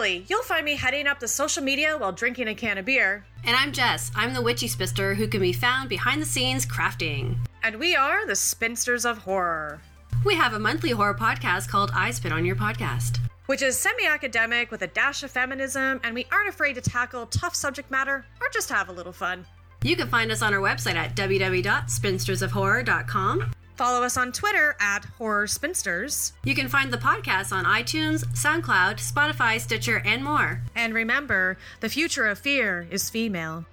Kelly. You'll find me heading up the social media while drinking a can of beer. And I'm Jess. I'm the witchy spister who can be found behind the scenes crafting. And we are the Spinsters of Horror. We have a monthly horror podcast called I Spit on Your Podcast, which is semi academic with a dash of feminism, and we aren't afraid to tackle tough subject matter or just have a little fun. You can find us on our website at www.spinstersofhorror.com. Follow us on Twitter at Horror Spinsters. You can find the podcast on iTunes, SoundCloud, Spotify, Stitcher, and more. And remember, the future of fear is female.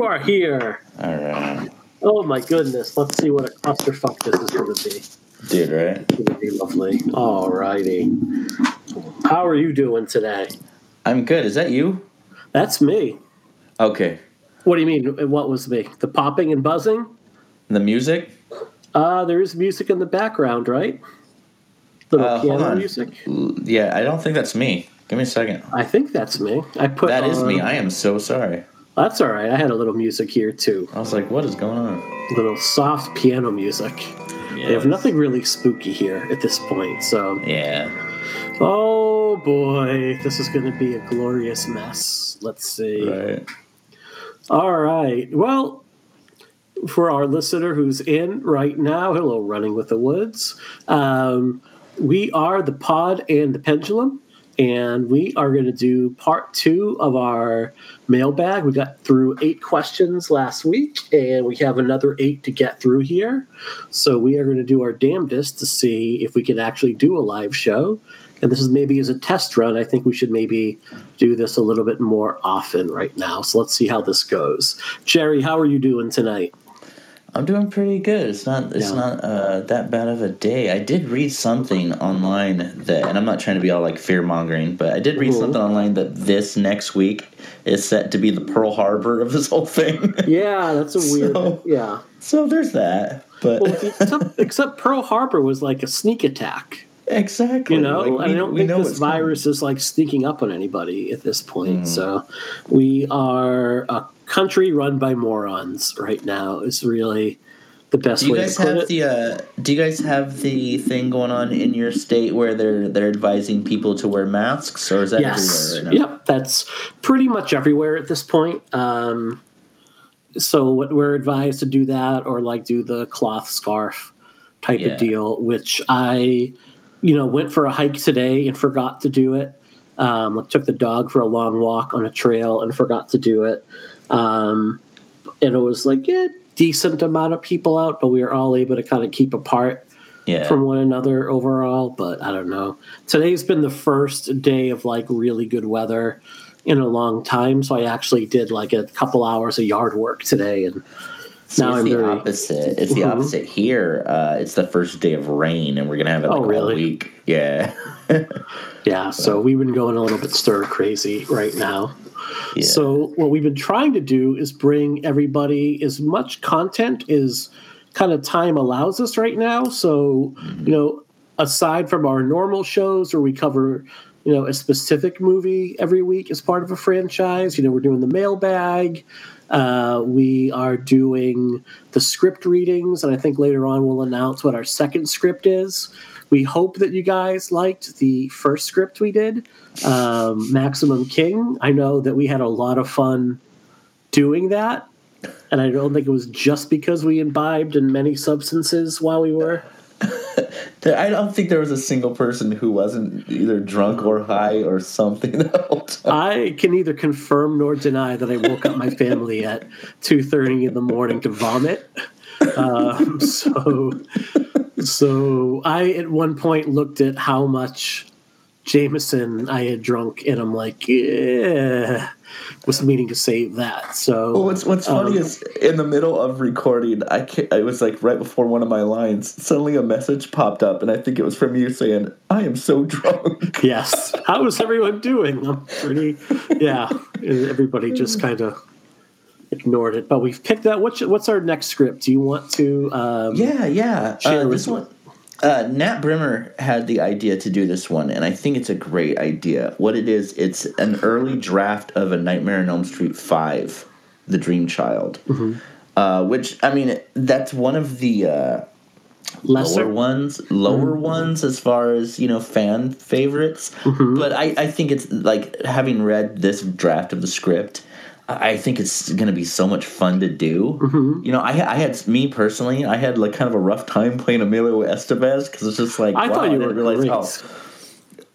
You are here. All right. Oh my goodness. Let's see what a clusterfuck this is going to be. Dude, right? It's going to be lovely. All righty. How are you doing today? I'm good. Is that you? That's me. Okay. What do you mean? What was me? The popping and buzzing? The music? Uh, there is music in the background, right? Little uh, piano music. Yeah, I don't think that's me. Give me a second. I think that's me. I put that on, is me. I am so sorry. That's all right. I had a little music here too. I was like, what is going on? A little soft piano music. They have nothing really spooky here at this point, so. Yeah. Oh boy, this is going to be a glorious mess. Let's see. Right. All right. Well, for our listener who's in right now, hello, Running with the Woods. Um, we are the Pod and the Pendulum and we are going to do part two of our mailbag. We got through eight questions last week, and we have another eight to get through here. So we are going to do our damnedest to see if we can actually do a live show. And this is maybe as a test run. I think we should maybe do this a little bit more often right now. So let's see how this goes. Jerry, how are you doing tonight? I'm doing pretty good. It's not it's yeah. not uh, that bad of a day. I did read something online that, and I'm not trying to be all like fear mongering, but I did read mm-hmm. something online that this next week is set to be the Pearl Harbor of this whole thing. Yeah, that's a weird. So, yeah. So there's that, but well, except, except, Pearl Harbor was like a sneak attack. Exactly. You know, like we, I don't think this virus coming. is like sneaking up on anybody at this point. Mm. So we are a country run by morons right now is really the best do you way guys to put have it. The, uh, do you guys have the thing going on in your state where they're they're advising people to wear masks, or is that yes. everywhere? Right now? yep, that's pretty much everywhere at this point. Um, so we're advised to do that, or like do the cloth scarf type yeah. of deal, which I, you know, went for a hike today and forgot to do it. Um, took the dog for a long walk on a trail and forgot to do it. Um, and it was like, yeah, decent amount of people out, but we were all able to kind of keep apart yeah. from one another overall. But I don't know. Today's been the first day of like really good weather in a long time. So I actually did like a couple hours of yard work today and Now it's I'm the very... opposite. It's the mm-hmm. opposite here. Uh, it's the first day of rain, and we're gonna have it like oh, really? all week. Yeah, yeah. So we've been going a little bit stir crazy right now. So what we've been trying to do is bring everybody as much content as kind of time allows us right now. So, mm-hmm. you know, aside from our normal shows where we cover, you know, a specific movie every week as part of a franchise, you know, we're doing the mailbag. Uh, we are doing the script readings, and I think later on we'll announce what our second script is. We hope that you guys liked the first script we did, um, Maximum King. I know that we had a lot of fun doing that, and I don't think it was just because we imbibed in many substances while we were. I don't think there was a single person who wasn't either drunk or high or something. I can neither confirm nor deny that I woke up my family at two thirty in the morning to vomit. Um, so, so I at one point looked at how much Jameson I had drunk, and I'm like, yeah, was meaning to save that. So, well, what's what's um, funny is in the middle of recording, I I was like right before one of my lines, suddenly a message popped up, and I think it was from you saying, "I am so drunk." Yes. How is everyone doing? I'm pretty. Yeah. Everybody just kind of ignored it, but we've picked that. what's what's our next script. Do you want to? Um, yeah, yeah. Uh, this one. Uh, Nat Brimmer had the idea to do this one, and I think it's a great idea. What it is, it's an early draft of a Nightmare on Elm Street Five, The Dream Child, mm-hmm. uh, which I mean, that's one of the uh, Lesser? lower ones, lower mm-hmm. ones as far as you know fan favorites. Mm-hmm. But I, I think it's like having read this draft of the script I think it's going to be so much fun to do. Mm-hmm. You know, I, I had me personally, I had like kind of a rough time playing Emilio Estevez because it's just like I wow, thought you I didn't realize how.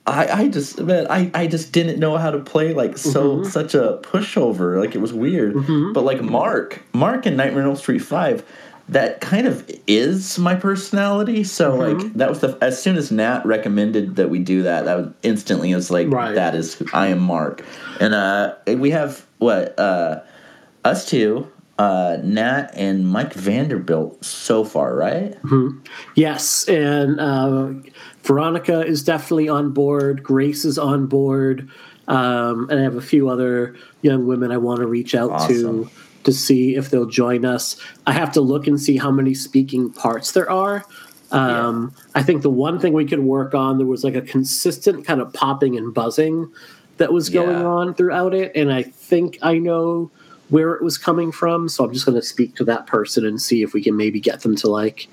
I, I just man I, I just didn't know how to play like so mm-hmm. such a pushover like it was weird mm-hmm. but like Mark Mark in Nightmare on Elm Street five that kind of is my personality so mm-hmm. like that was the as soon as Nat recommended that we do that that was instantly was like right. that is I am Mark and uh we have what uh, us two, uh, Nat and Mike Vanderbilt so far, right? Mm-hmm. Yes, and uh, Veronica is definitely on board. Grace is on board, um, and I have a few other young women I want to reach out awesome. to to see if they'll join us. I have to look and see how many speaking parts there are. Um, yeah. I think the one thing we could work on there was like a consistent kind of popping and buzzing that was going yeah. on throughout it, and I think I know where it was coming from. So I'm just going to speak to that person and see if we can maybe get them to like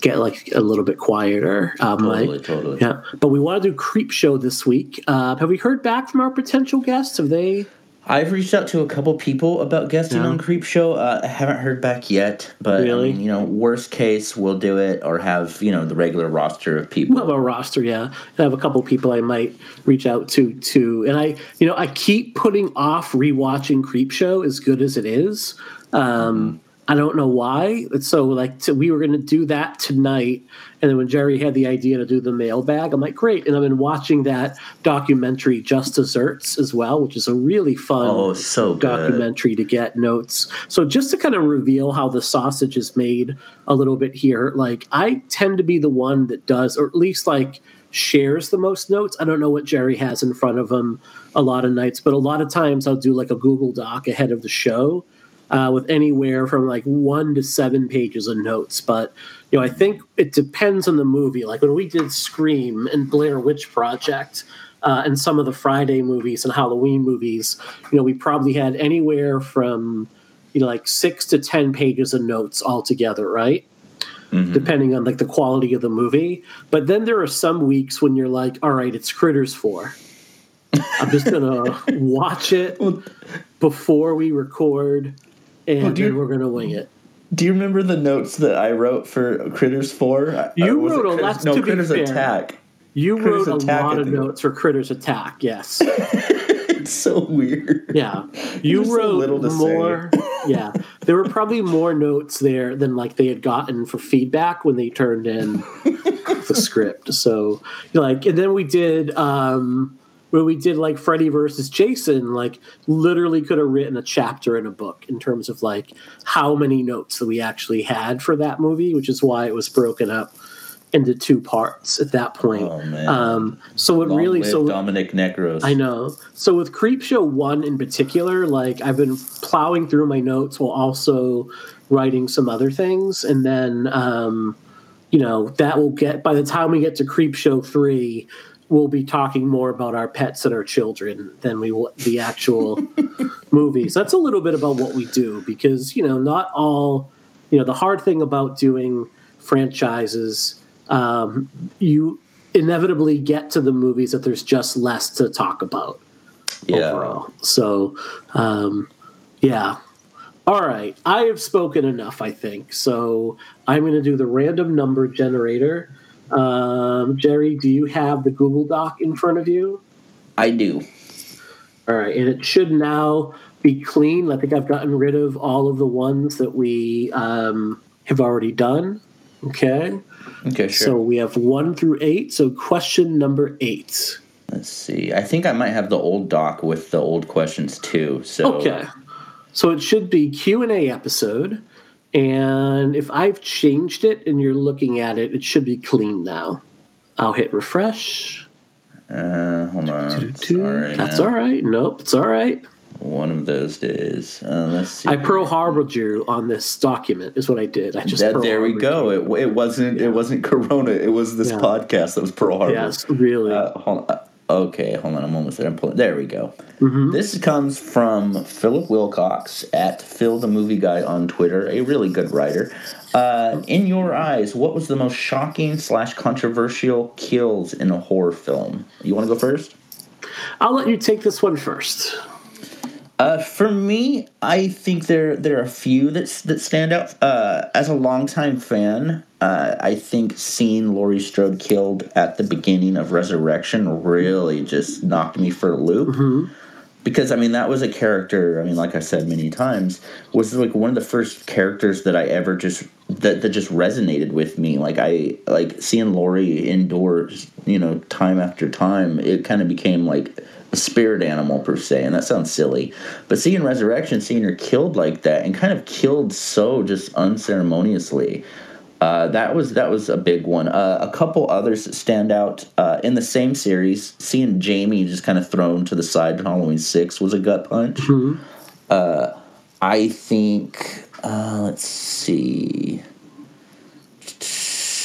get like a little bit quieter. Um, totally, like, totally. Yeah, but we want to do Creep Show this week. Uh, have we heard back from our potential guests? Have they? I've reached out to a couple people about guesting yeah. on Creep Show. Uh, I haven't heard back yet, but really? I mean, you know, worst case, we'll do it or have you know the regular roster of people. We'll have a roster, yeah. I have a couple people I might reach out to too, and I, you know, I keep putting off rewatching Creep Show as good as it is. Um, mm-hmm. I don't know why. So like to, we were going to do that tonight, and then when Jerry had the idea to do the mailbag, I'm like, great. And I've been watching that documentary, Just Desserts, as well, which is a really fun oh, so documentary to get notes. So just to kind of reveal how the sausage is made a little bit here, like I tend to be the one that does, or at least like shares the most notes. I don't know what Jerry has in front of him a lot of nights, but a lot of times I'll do like a Google Doc ahead of the show uh, with anywhere from like one to seven pages of notes. But you know, I think it depends on the movie. Like when we did Scream and Blair Witch Project. Uh, and some of the Friday movies and Halloween movies, you know, we probably had anywhere from, you know, like six to ten pages of notes altogether, right? Mm-hmm. Depending on like the quality of the movie. But then there are some weeks when you're like, all right, it's Critters four. I'm just gonna watch it before we record and well, then we're gonna wing it. Do you remember the notes that I wrote for Critters Four? You wrote a lot. No, Critters fair, Attack. You Critters wrote a lot of notes for Critters Attack. Yes. it's so weird. Yeah, you wrote so more. yeah, there were probably more notes there than like they had gotten for feedback when they turned in the script. So like, and then we did. um when we did like Freddy versus Jason, like literally could have written a chapter in a book in terms of like how many notes that we actually had for that movie, which is why it was broken up into two parts at that point. Oh, man. Um, so it Long really so Dominic Necros. I know. So with Creepshow one in particular, like I've been plowing through my notes while also writing some other things, and then um, you know that will get by the time we get to Creepshow three we'll be talking more about our pets and our children than we will the actual movies. That's a little bit about what we do because you know not all you know the hard thing about doing franchises um, you inevitably get to the movies that there's just less to talk about yeah. overall. So um, yeah. All right, I have spoken enough, I think. So I'm going to do the random number generator um, Jerry, do you have the Google Doc in front of you? I do. All right, and it should now be clean. I think I've gotten rid of all of the ones that we um, have already done. Okay. Okay, sure. So we have one through eight. So question number eight. Let's see. I think I might have the old doc with the old questions too. So okay, so it should be Q and A episode, and if I've changed it and you're looking at it, it should be clean now. I'll hit refresh. Uh, hold on. Sorry, That's all right. Nope, it's all right. One of those days. Uh, let's see. I Pearl Harbored you on this document. Is what I did. I just that, there we go. It, it wasn't. Yeah. It wasn't Corona. It was this yeah. podcast that was Pearl Harbor. Yes, really. Uh, hold on. Okay, hold on. I'm almost there. I'm pulling. There we go. Mm-hmm. This comes from Philip Wilcox at Phil the Movie Guy on Twitter, a really good writer. Uh, in your eyes, what was the most shocking slash controversial kills in a horror film? You want to go first? I'll let you take this one first. Uh, for me, I think there there are a few that that stand out. Uh, as a longtime fan, uh, I think seeing Laurie Strode killed at the beginning of Resurrection really just knocked me for a loop. Mm-hmm. Because I mean, that was a character. I mean, like I said many times, was like one of the first characters that I ever just that that just resonated with me. Like I like seeing Laurie indoors, you know, time after time. It kind of became like a spirit animal per se, and that sounds silly. But seeing Resurrection, seeing her killed like that, and kind of killed so just unceremoniously, uh, that was that was a big one. Uh, a couple others that stand out uh, in the same series. Seeing Jamie just kind of thrown to the side in Halloween Six was a gut punch. Mm-hmm. Uh, I think. Uh, let's see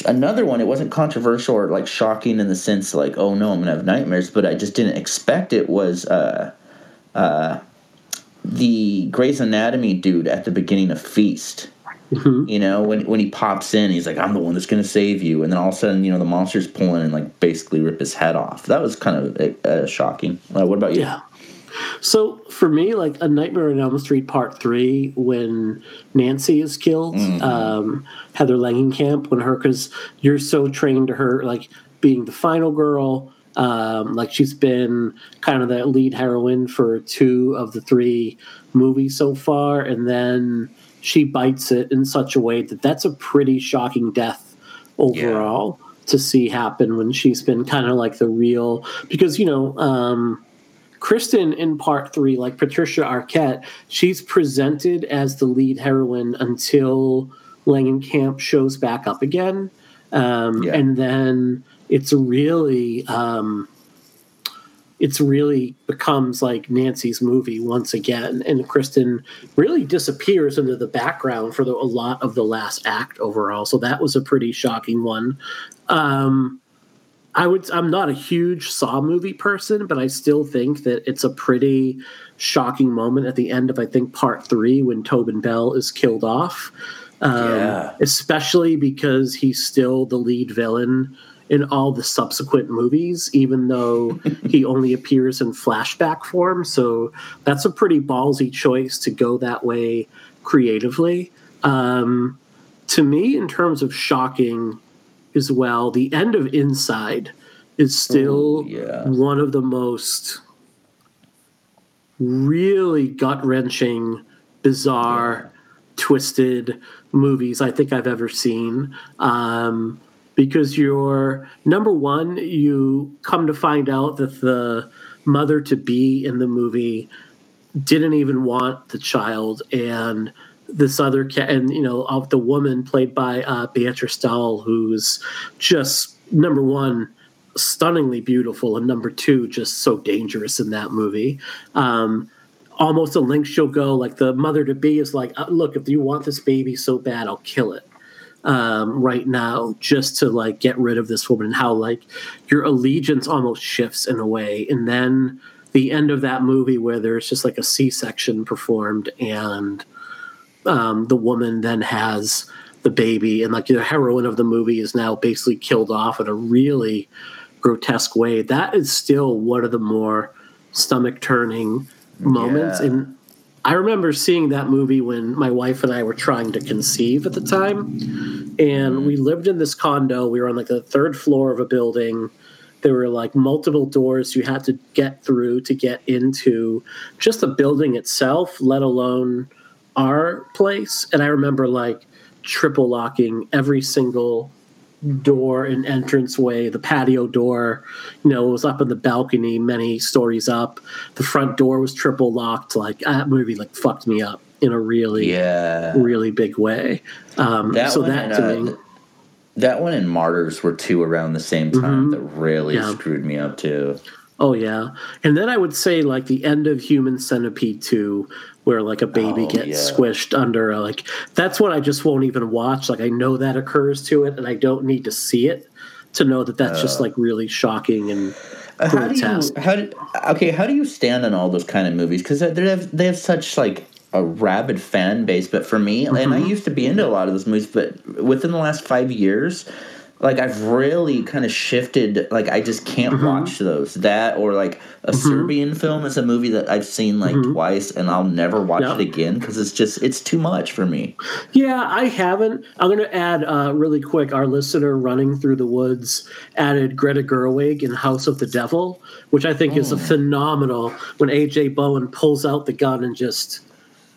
another one. It wasn't controversial or like shocking in the sense like, oh no, I'm gonna have nightmares, but I just didn't expect it. Was uh, uh, the Grey's Anatomy dude at the beginning of Feast? Mm-hmm. You know, when when he pops in, he's like, "I'm the one that's going to save you," and then all of a sudden, you know, the monster's pulling and like basically rip his head off. That was kind of uh, shocking. Uh, what about you? Yeah. So for me, like a Nightmare on Elm Street Part Three, when Nancy is killed, mm-hmm. um, Heather Langenkamp, when her because you're so trained to her like being the final girl. Um, like she's been kind of the lead heroine for two of the three movies so far, and then she bites it in such a way that that's a pretty shocking death overall yeah. to see happen when she's been kind of like the real because you know um, Kristen in part three, like Patricia Arquette, she's presented as the lead heroine until Langenkamp shows back up again. Um, yeah. And then it's really, um, it's really becomes like Nancy's movie once again. And Kristen really disappears into the background for the, a lot of the last act overall. So that was a pretty shocking one. Um, I would. I'm not a huge Saw movie person, but I still think that it's a pretty shocking moment at the end of I think part three when Tobin Bell is killed off. Um, yeah. Especially because he's still the lead villain in all the subsequent movies, even though he only appears in flashback form. So that's a pretty ballsy choice to go that way creatively. Um, to me, in terms of shocking, as well. The end of Inside is still yeah. one of the most really gut wrenching, bizarre, yeah. twisted movies I think I've ever seen. Um, because you're number one, you come to find out that the mother to be in the movie didn't even want the child and this other cat, and you know, of the woman played by uh, Béatrice Dalle, who's just number one, stunningly beautiful, and number two, just so dangerous in that movie. Um, almost a link she'll go like the mother to be is like, uh, look, if you want this baby so bad, I'll kill it um, right now just to like get rid of this woman. And how like your allegiance almost shifts in a way, and then the end of that movie where there's just like a C-section performed and um, the woman then has the baby, and like the heroine of the movie is now basically killed off in a really grotesque way. That is still one of the more stomach turning moments. Yeah. And I remember seeing that movie when my wife and I were trying to conceive at the time. And we lived in this condo. We were on like the third floor of a building. There were like multiple doors you had to get through to get into just the building itself, let alone our place, and I remember like triple locking every single door and entranceway, the patio door, you know, was up in the balcony, many stories up. The front door was triple locked. Like that movie, like fucked me up in a really, yeah, really big way. Um, that so that to uh, me, that one and Martyrs were two around the same time mm-hmm. that really yeah. screwed me up too. Oh yeah, and then I would say like the end of Human Centipede two where like a baby oh, gets yeah. squished under a, like that's what I just won't even watch. Like I know that occurs to it, and I don't need to see it to know that that's uh, just like really shocking and. Uh, how do you how do okay how do you stand on all those kind of movies because they have they have such like a rabid fan base but for me mm-hmm. and i used to be into a lot of those movies but within the last five years like I've really kind of shifted. Like I just can't mm-hmm. watch those. That or like a mm-hmm. Serbian film is a movie that I've seen like mm-hmm. twice, and I'll never watch yep. it again because it's just it's too much for me. Yeah, I haven't. I'm going to add uh, really quick. Our listener running through the woods added Greta Gerwig in House of the Devil, which I think oh. is a oh. phenomenal. When AJ Bowen pulls out the gun and just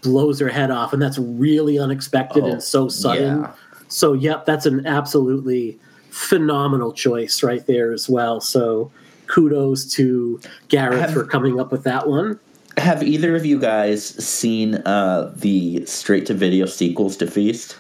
blows her head off, and that's really unexpected oh, and so sudden. Yeah. So, yep, that's an absolutely phenomenal choice right there as well. So kudos to Gareth have, for coming up with that one. Have either of you guys seen uh, the straight to video sequels to Feast?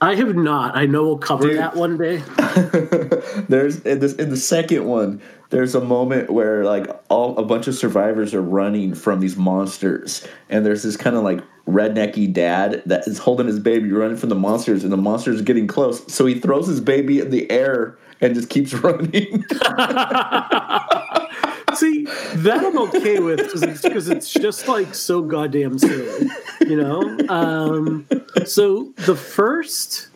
I have not. I know we'll cover Dude. that one day. there's in this in the second one. There's a moment where like all a bunch of survivors are running from these monsters, and there's this kind of like rednecky dad that is holding his baby running from the monsters and the monsters getting close so he throws his baby in the air and just keeps running see that i'm okay with because it's, it's, just like so goddamn silly you know um, so the first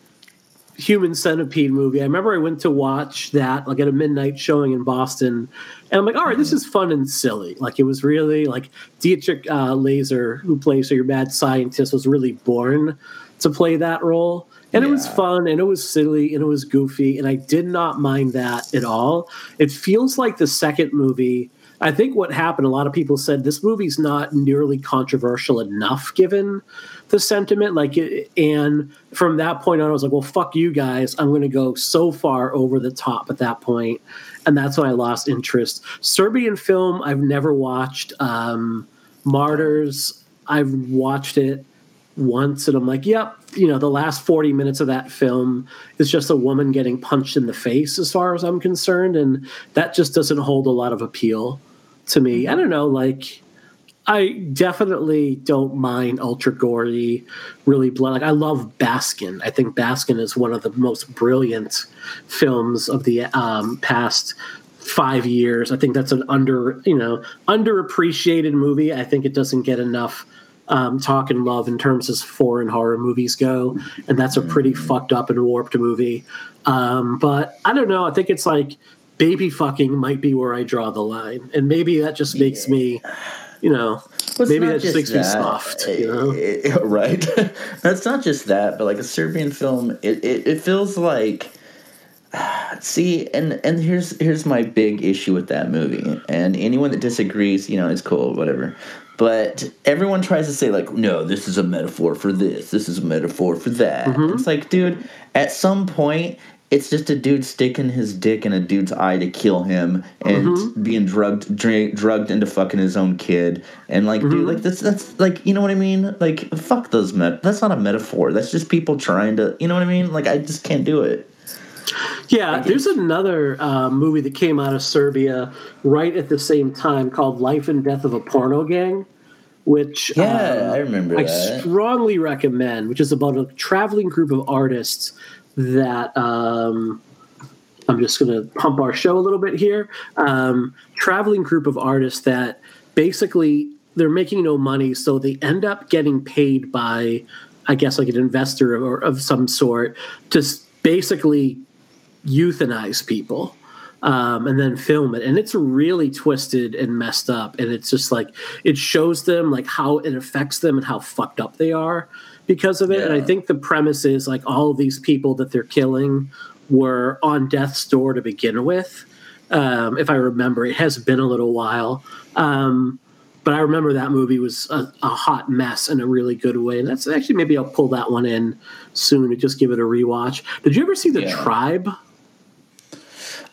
human centipede movie i remember i went to watch that like at a midnight showing in boston and I'm like, all right, this is fun and silly. Like it was really like Dieter uh, Laser, who plays your mad scientist, was really born to play that role. And yeah. it was fun and it was silly and it was goofy. And I did not mind that at all. It feels like the second movie. I think what happened, a lot of people said this movie's not nearly controversial enough given the sentiment. Like, and from that point on, I was like, well, fuck you guys. I'm going to go so far over the top at that point and that's when I lost interest. Serbian film I've never watched. Um, Martyrs I've watched it once, and I'm like, yep. You know, the last 40 minutes of that film is just a woman getting punched in the face, as far as I'm concerned, and that just doesn't hold a lot of appeal to me. I don't know, like I definitely don't mind ultra gory, really blood. Like I love Baskin. I think Baskin is one of the most brilliant films of the um, past five years. I think that's an under, you know, underappreciated movie. I think it doesn't get enough um, talk and love in terms as foreign horror movies go, and that's a pretty fucked up and warped movie. Um, but I don't know. I think it's like baby fucking might be where I draw the line, and maybe that just makes yeah. me you know, well, maybe that just makes that. me soft. You know? It, it, right? That's not just that, but like a Serbian film, it, it, it feels like. See, and and here's here's my big issue with that movie. And anyone that disagrees, you know, is cool, whatever. But everyone tries to say like, no, this is a metaphor for this. This is a metaphor for that. Mm-hmm. It's like, dude, at some point it's just a dude sticking his dick in a dude's eye to kill him and mm-hmm. being drugged dra- drugged into fucking his own kid and like mm-hmm. dude like that's that's like you know what i mean like fuck those met that's not a metaphor that's just people trying to you know what i mean like i just can't do it yeah, there's another uh, movie that came out of Serbia right at the same time called Life and Death of a Porno Gang, which yeah, uh, I remember. I that. strongly recommend, which is about a traveling group of artists that um, I'm just going to pump our show a little bit here. Um, traveling group of artists that basically they're making no money, so they end up getting paid by, I guess, like an investor or of some sort to basically euthanize people. Um, and then film it. And it's really twisted and messed up. And it's just like it shows them like how it affects them and how fucked up they are because of it. Yeah. And I think the premise is like all of these people that they're killing were on death's door to begin with. Um, if I remember, it has been a little while. Um, but I remember that movie was a, a, hot mess in a really good way. And that's actually maybe I'll pull that one in soon to just give it a rewatch. Did you ever see The yeah. Tribe?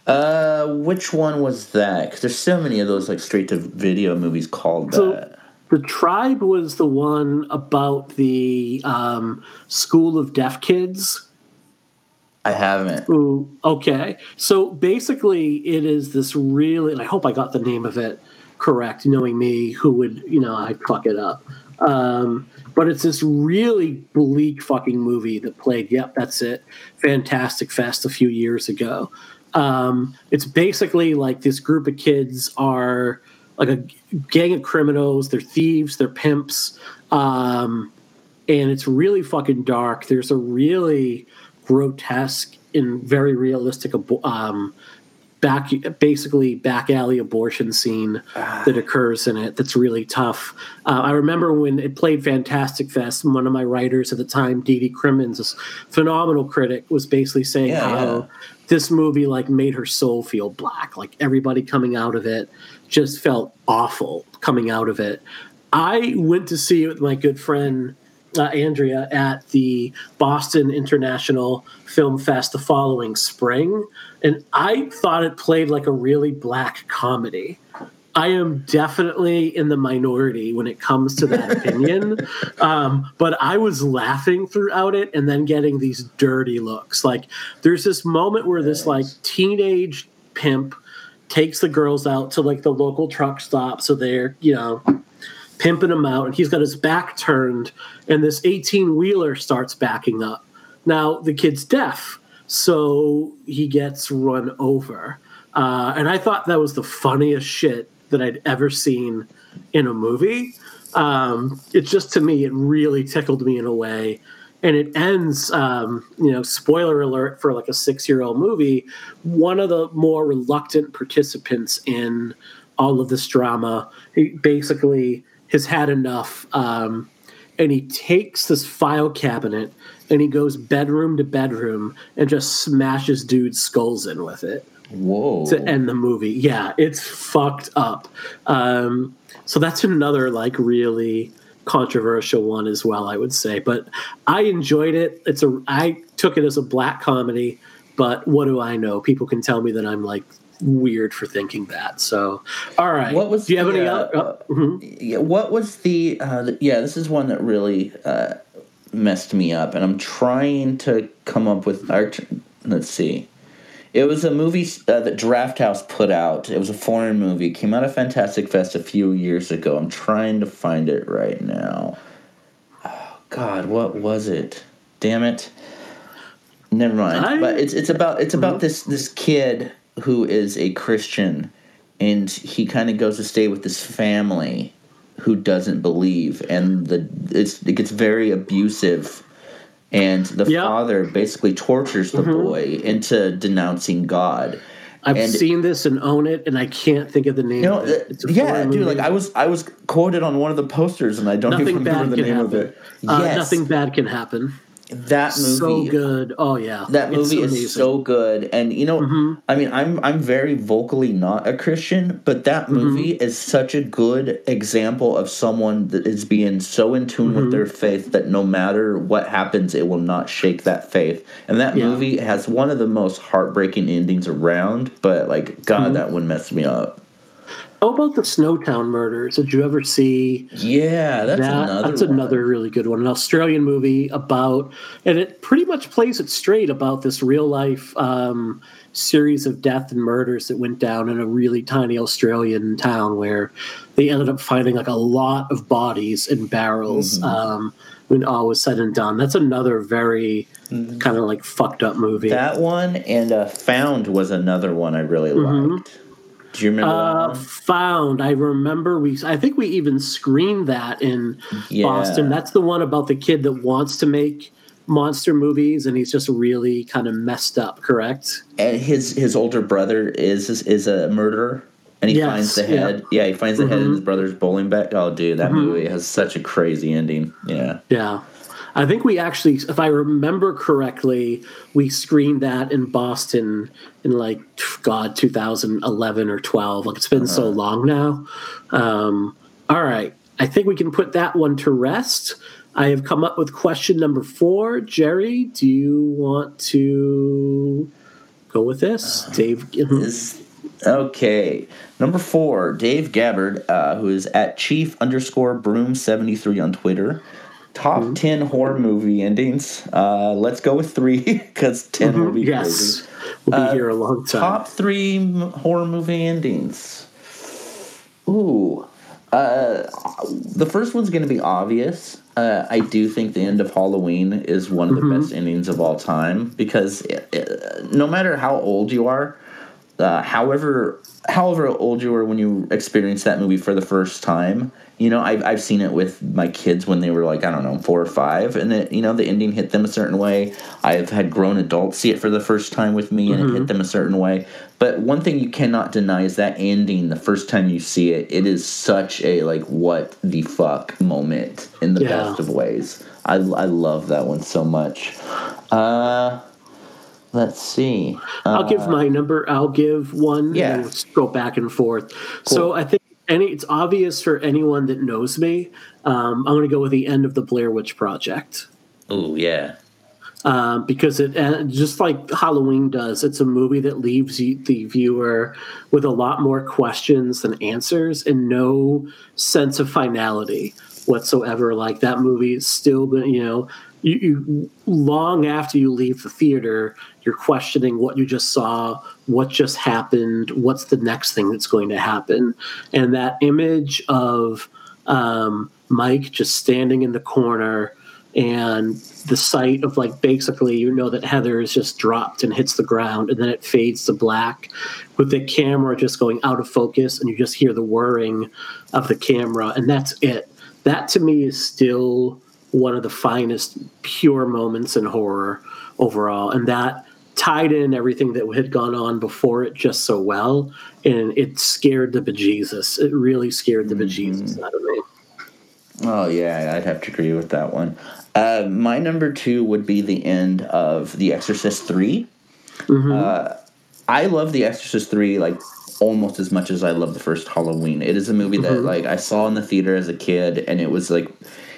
Uh, which one was that? Because there's so many of those like straight to video movies called so, that. The Tribe was the one about the um, School of Deaf Kids. I haven't. Ooh, okay. So basically, it is this really, and I hope I got the name of it correct, knowing me, who would, you know, I'd fuck it up. Um, but it's this really bleak fucking movie that played, yep, that's it, Fantastic Fest a few years ago. Um, it's basically like this group of kids are like a gang of criminals. They're thieves. They're pimps. Um, and it's really fucking dark. There's a really grotesque and very realistic um, back basically back alley abortion scene ah. that occurs in it that's really tough uh, i remember when it played fantastic fest one of my writers at the time Dee Dee Crimmins this phenomenal critic was basically saying yeah, how yeah. this movie like made her soul feel black like everybody coming out of it just felt awful coming out of it i went to see it with my good friend uh, Andrea at the Boston International Film Fest the following spring, and I thought it played like a really black comedy. I am definitely in the minority when it comes to that opinion. Um, but I was laughing throughout it and then getting these dirty looks. Like, there's this moment where this, like, teenage pimp takes the girls out to, like, the local truck stop. So they're, you know, pimping him out, and he's got his back turned, and this 18 wheeler starts backing up. Now, the kid's deaf, so he gets run over. Uh, and I thought that was the funniest shit that I'd ever seen in a movie. Um, it just, to me, it really tickled me in a way. And it ends, um, you know, spoiler alert for like a six year old movie. One of the more reluctant participants in all of this drama, he basically has had enough. Um, and he takes this file cabinet and he goes bedroom to bedroom and just smashes dudes' skulls in with it. Whoa. To end the movie. Yeah, it's fucked up. Um, so that's another like really controversial one as well, I would say. But I enjoyed it. It's a I took it as a black comedy, but what do I know? People can tell me that I'm like weird for thinking that. So, all right. What was? Do you have the, any? Uh, uh, mm-hmm. Yeah. What was the, uh, the? Yeah, this is one that really uh, messed me up, and I'm trying to come up with. Our, let's see. It was a movie uh, that Drafthouse put out. It was a foreign movie. It came out of Fantastic Fest a few years ago. I'm trying to find it right now. Oh God, what was it? Damn it. Never mind. I, but it's it's about it's about mm-hmm. this this kid who is a Christian, and he kind of goes to stay with this family who doesn't believe, and the it gets very abusive. And the yep. father basically tortures the mm-hmm. boy into denouncing God. I've and seen this and own it, and I can't think of the name. You know, it. yeah, dude. Like I was, I was quoted on one of the posters, and I don't nothing even remember the name happen. of it. Uh, yes. Nothing bad can happen that movie so good oh yeah that movie is so good and you know mm-hmm. i mean i'm i'm very vocally not a christian but that mm-hmm. movie mm-hmm. is such a good example of someone that is being so in tune mm-hmm. with their faith that no matter what happens it will not shake that faith and that yeah. movie has one of the most heartbreaking endings around but like god mm-hmm. that one messed me up how about the Snowtown murders? Did you ever see? Yeah, that's that? another. That's one. another really good one. An Australian movie about, and it pretty much plays it straight about this real life um, series of death and murders that went down in a really tiny Australian town where they ended up finding like a lot of bodies in barrels. Mm-hmm. Um, when all was said and done, that's another very mm-hmm. kind of like fucked up movie. That one and uh, Found was another one I really mm-hmm. liked. Do you remember uh, Found. I remember we. I think we even screened that in yeah. Boston. That's the one about the kid that wants to make monster movies and he's just really kind of messed up. Correct. And his his older brother is is a murderer. And he yes, finds the head. Yeah. yeah he finds the mm-hmm. head in mm-hmm. his brother's bowling bag. Oh, dude, that mm-hmm. movie has such a crazy ending. Yeah. Yeah. I think we actually, if I remember correctly, we screened that in Boston in like God 2011 or 12. Like it's been uh-huh. so long now. Um, All right. I think we can put that one to rest. I have come up with question number four. Jerry, do you want to go with this? Uh, Dave. This, okay. Number four, Dave Gabbard, uh, who is at chief underscore broom 73 on Twitter. Top mm-hmm. 10 horror movie endings. Uh, let's go with three because 10 mm-hmm. will be yes. crazy. We'll be uh, here a long time. Top three horror movie endings. Ooh. Uh, the first one's going to be obvious. Uh, I do think the end of Halloween is one of the mm-hmm. best endings of all time because it, it, no matter how old you are, uh, however however old you were when you experienced that movie for the first time, you know, I've, I've seen it with my kids when they were like, I don't know, four or five, and it, you know, the ending hit them a certain way. I've had grown adults see it for the first time with me, and mm-hmm. it hit mm-hmm. them a certain way. But one thing you cannot deny is that ending, the first time you see it, it is such a, like, what the fuck moment in the yeah. best of ways. I, I love that one so much. Uh, let's see. Uh, I'll give uh, my number. I'll give one. Yeah. let's go back and forth. Cool. So I think any it's obvious for anyone that knows me. Um, I'm going to go with the end of the Blair Witch Project. Oh yeah. Um, because it uh, just like Halloween does, it's a movie that leaves the viewer with a lot more questions than answers and no sense of finality whatsoever. Like that movie is still, you know, you, you, long after you leave the theater, you're questioning what you just saw, what just happened, what's the next thing that's going to happen, and that image of um, Mike just standing in the corner and the sight of like basically you know that Heather is just dropped and hits the ground and then it fades to black with the camera just going out of focus and you just hear the whirring of the camera and that's it. That to me is still one of the finest pure moments in horror overall. And that tied in everything that had gone on before it just so well. And it scared the bejesus. It really scared the bejesus mm-hmm. out of me. Oh yeah i'd have to agree with that one. Uh, my number two would be the end of the exorcist 3 mm-hmm. uh, i love the exorcist 3 like almost as much as i love the first halloween. It is a movie mm-hmm. that like i saw in the theater as a kid and it was like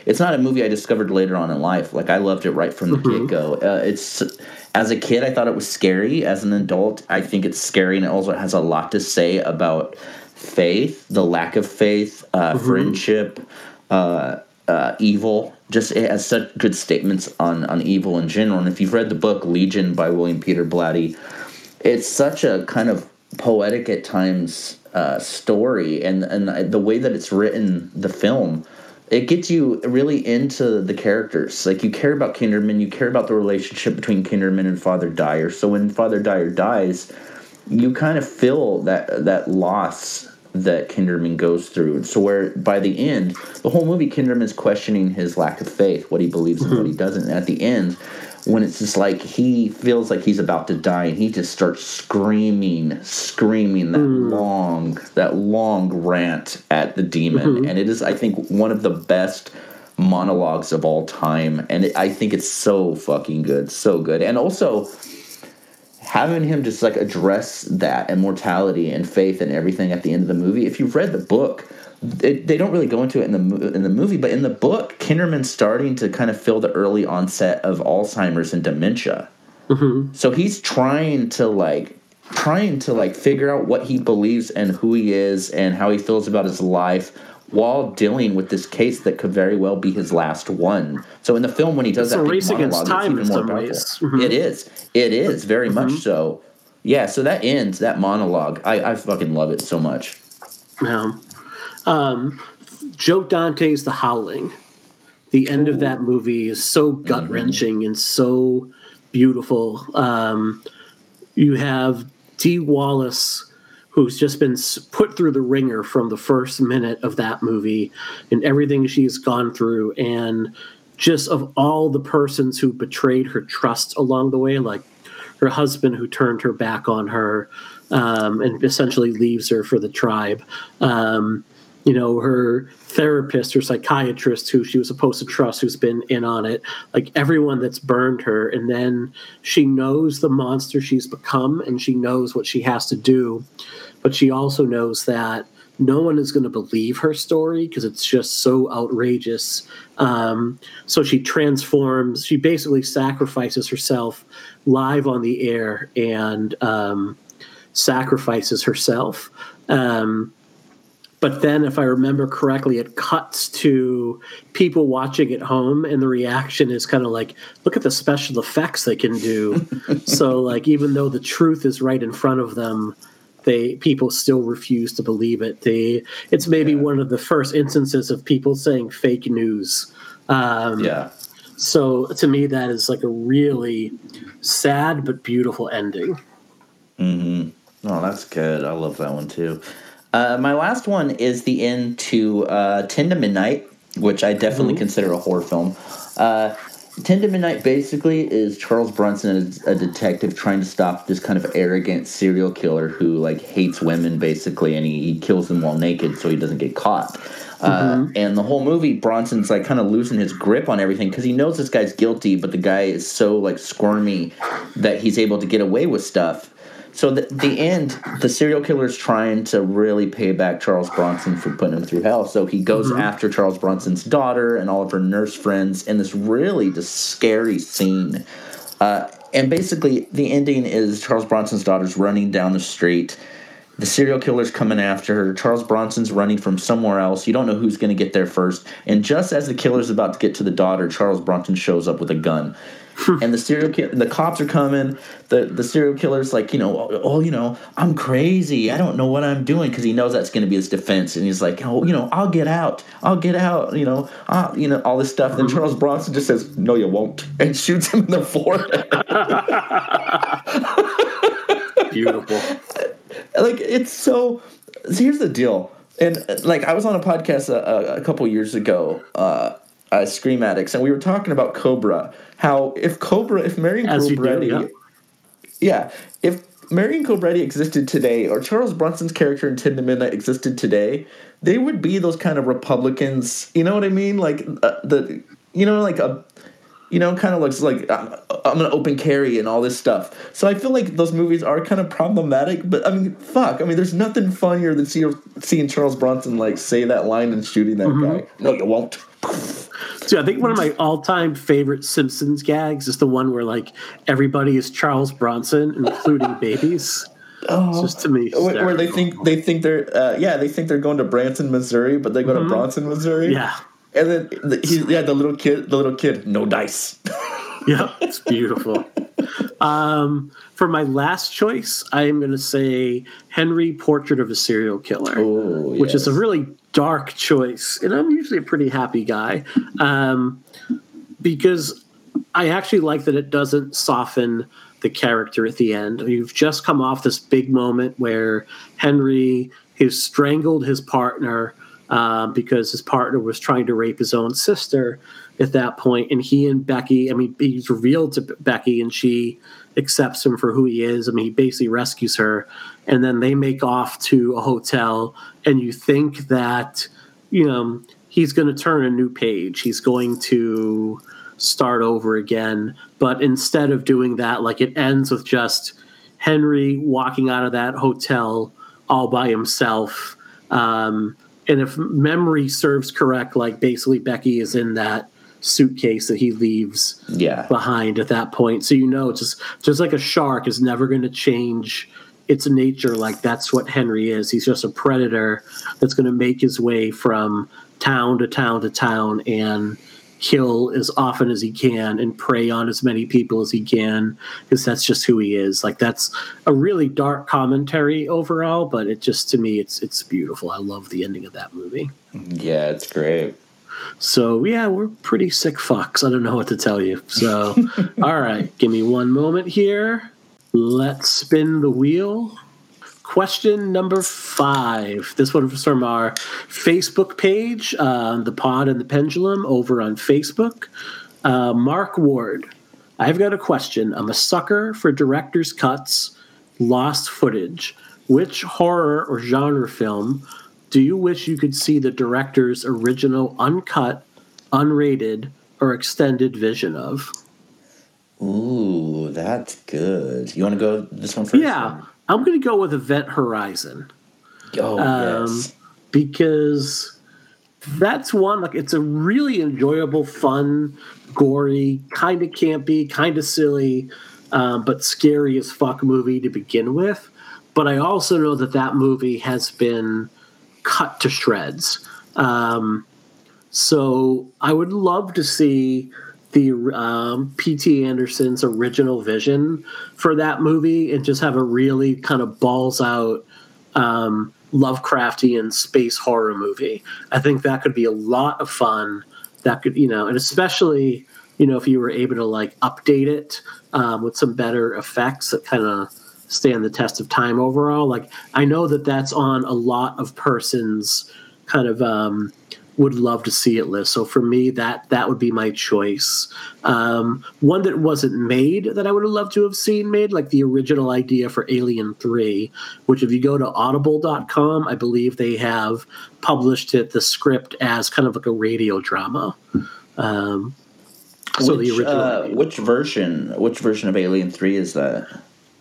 it's not a movie I discovered later on in life. Like I loved it right from the mm-hmm. get go. Uh, it's as a kid I thought it was scary. As an adult, I think it's scary, and it also has a lot to say about faith, the lack of faith, uh, mm-hmm. friendship, uh, uh evil. Just it has such good statements on on evil in general. And if you've read the book Legion by William Peter Blatty, it's such a kind of poetic at times uh, story, and and the way that it's written, the film it gets you really into the characters. Like you care about Kinderman, you care about the relationship between Kinderman and Father Dyer. So when Father Dyer dies, you kind of feel that that loss that Kinderman goes through. So where by the end, the whole movie Kinderman's questioning his lack of faith, what he believes and what he hmm. doesn't. And at the end, when it's just like he feels like he's about to die and he just starts screaming screaming that mm. long that long rant at the demon mm-hmm. and it is i think one of the best monologues of all time and it, i think it's so fucking good so good and also having him just like address that immortality and faith and everything at the end of the movie if you've read the book it, they don't really go into it in the in the movie, but in the book, Kinderman's starting to kind of feel the early onset of Alzheimer's and dementia. Mm-hmm. So he's trying to like trying to like figure out what he believes and who he is and how he feels about his life while dealing with this case that could very well be his last one. So in the film, when he does it's that a race against time, it's even more powerful. Mm-hmm. It is. It is very mm-hmm. much so. Yeah. So that ends that monologue. I, I fucking love it so much. Yeah. Um, Joe Dante's The Howling. The end Ooh. of that movie is so gut wrenching mm-hmm. and so beautiful. Um, you have Dee Wallace, who's just been put through the ringer from the first minute of that movie and everything she's gone through, and just of all the persons who betrayed her trust along the way, like her husband who turned her back on her um, and essentially leaves her for the tribe. Um, you know her therapist or psychiatrist who she was supposed to trust who's been in on it like everyone that's burned her and then she knows the monster she's become and she knows what she has to do but she also knows that no one is going to believe her story because it's just so outrageous. Um, so she transforms. She basically sacrifices herself live on the air and um, sacrifices herself. Um, but then, if I remember correctly, it cuts to people watching at home, and the reaction is kind of like, "Look at the special effects they can do." so, like, even though the truth is right in front of them, they people still refuse to believe it. They it's maybe yeah. one of the first instances of people saying fake news. Um, yeah. So to me, that is like a really sad but beautiful ending. mm-hmm. Oh, that's good. I love that one too. Uh, my last one is the end to uh, Ten to Midnight, which I definitely mm-hmm. consider a horror film. Uh, Ten to Midnight basically is Charles Bronson, a, a detective, trying to stop this kind of arrogant serial killer who like hates women basically, and he, he kills them while naked so he doesn't get caught. Uh, mm-hmm. and the whole movie, Bronson's like kind of losing his grip on everything because he knows this guy's guilty, but the guy is so like squirmy that he's able to get away with stuff. So the, the end, the serial killer is trying to really pay back Charles Bronson for putting him through hell. So he goes mm-hmm. after Charles Bronson's daughter and all of her nurse friends in this really just scary scene. Uh, and basically, the ending is Charles Bronson's daughter's running down the street. The serial killer's coming after her. Charles Bronson's running from somewhere else. You don't know who's going to get there first. And just as the killer's about to get to the daughter, Charles Bronson shows up with a gun. And the serial killer, the cops are coming. The the serial killer's like, you know, oh, you know, I'm crazy. I don't know what I'm doing because he knows that's going to be his defense, and he's like, oh, you know, I'll get out. I'll get out. You know, I'll, you know, all this stuff. And then Charles Bronson just says, no, you won't, and shoots him in the forehead. Beautiful. like it's so. so here's the deal. And like I was on a podcast a, a couple years ago, uh, uh, Scream Addicts, and we were talking about Cobra. How if Cobra, if Marion As Cobretti, do, yeah. yeah, if Marion Cobretti existed today, or Charles Bronson's character in Ten to Midnight existed today, they would be those kind of Republicans. You know what I mean? Like uh, the, you know, like a, you know, kind of looks like I'm, I'm gonna open carry and all this stuff. So I feel like those movies are kind of problematic. But I mean, fuck. I mean, there's nothing funnier than see, seeing Charles Bronson like say that line and shooting that mm-hmm. guy. No, you won't. So I think one of my all-time favorite Simpsons gags is the one where like everybody is Charles Bronson, including babies. Oh, it's just to me, hysterical. where they think they think they're uh, yeah they think they're going to Branson, Missouri, but they go mm-hmm. to Bronson, Missouri. Yeah, and then the, he, yeah the little kid, the little kid, no dice. yeah, it's beautiful. um, for my last choice, I am going to say Henry Portrait of a Serial Killer, oh, which is a really dark choice. And I'm usually a pretty happy guy um, because I actually like that it doesn't soften the character at the end. You've just come off this big moment where Henry has strangled his partner uh, because his partner was trying to rape his own sister at that point, and he and Becky. I mean, he's revealed to Becky, and she accepts him for who he is. I mean, he basically rescues her, and then they make off to a hotel, and you think that, you know, he's going to turn a new page. He's going to start over again. But instead of doing that, like it ends with just Henry walking out of that hotel all by himself. Um, and if memory serves correct, like basically Becky is in that suitcase that he leaves yeah. behind at that point. So you know, it's just just like a shark is never going to change its nature. Like that's what Henry is. He's just a predator that's going to make his way from town to town to town and kill as often as he can and prey on as many people as he can because that's just who he is like that's a really dark commentary overall but it just to me it's it's beautiful i love the ending of that movie yeah it's great so yeah, we're pretty sick fucks. I don't know what to tell you. So all right, give me one moment here. Let's spin the wheel. Question number five. This one is from our Facebook page, uh, the Pod and the Pendulum, over on Facebook. Uh, Mark Ward. I've got a question. I'm a sucker for director's cuts, lost footage. Which horror or genre film do you wish you could see the director's original uncut, unrated, or extended vision of? Ooh, that's good. You want to go this one first? Yeah, I'm going to go with Event Horizon. Oh um, yes. because that's one like it's a really enjoyable, fun, gory, kind of campy, kind of silly, um, but scary as fuck movie to begin with. But I also know that that movie has been cut to shreds. Um, so I would love to see the um, P.T. Anderson's original vision for that movie and just have a really kind of balls out um, Lovecraftian space horror movie. I think that could be a lot of fun. That could, you know, and especially, you know, if you were able to like update it um, with some better effects that kind of stand the test of time overall. Like, I know that that's on a lot of persons' kind of um, would love to see it list. So for me, that that would be my choice. Um, one that wasn't made that I would have loved to have seen made, like the original idea for Alien Three, which if you go to Audible.com, I believe they have published it the script as kind of like a radio drama. Um, so which, the original, uh, which version? Which version of Alien Three is that?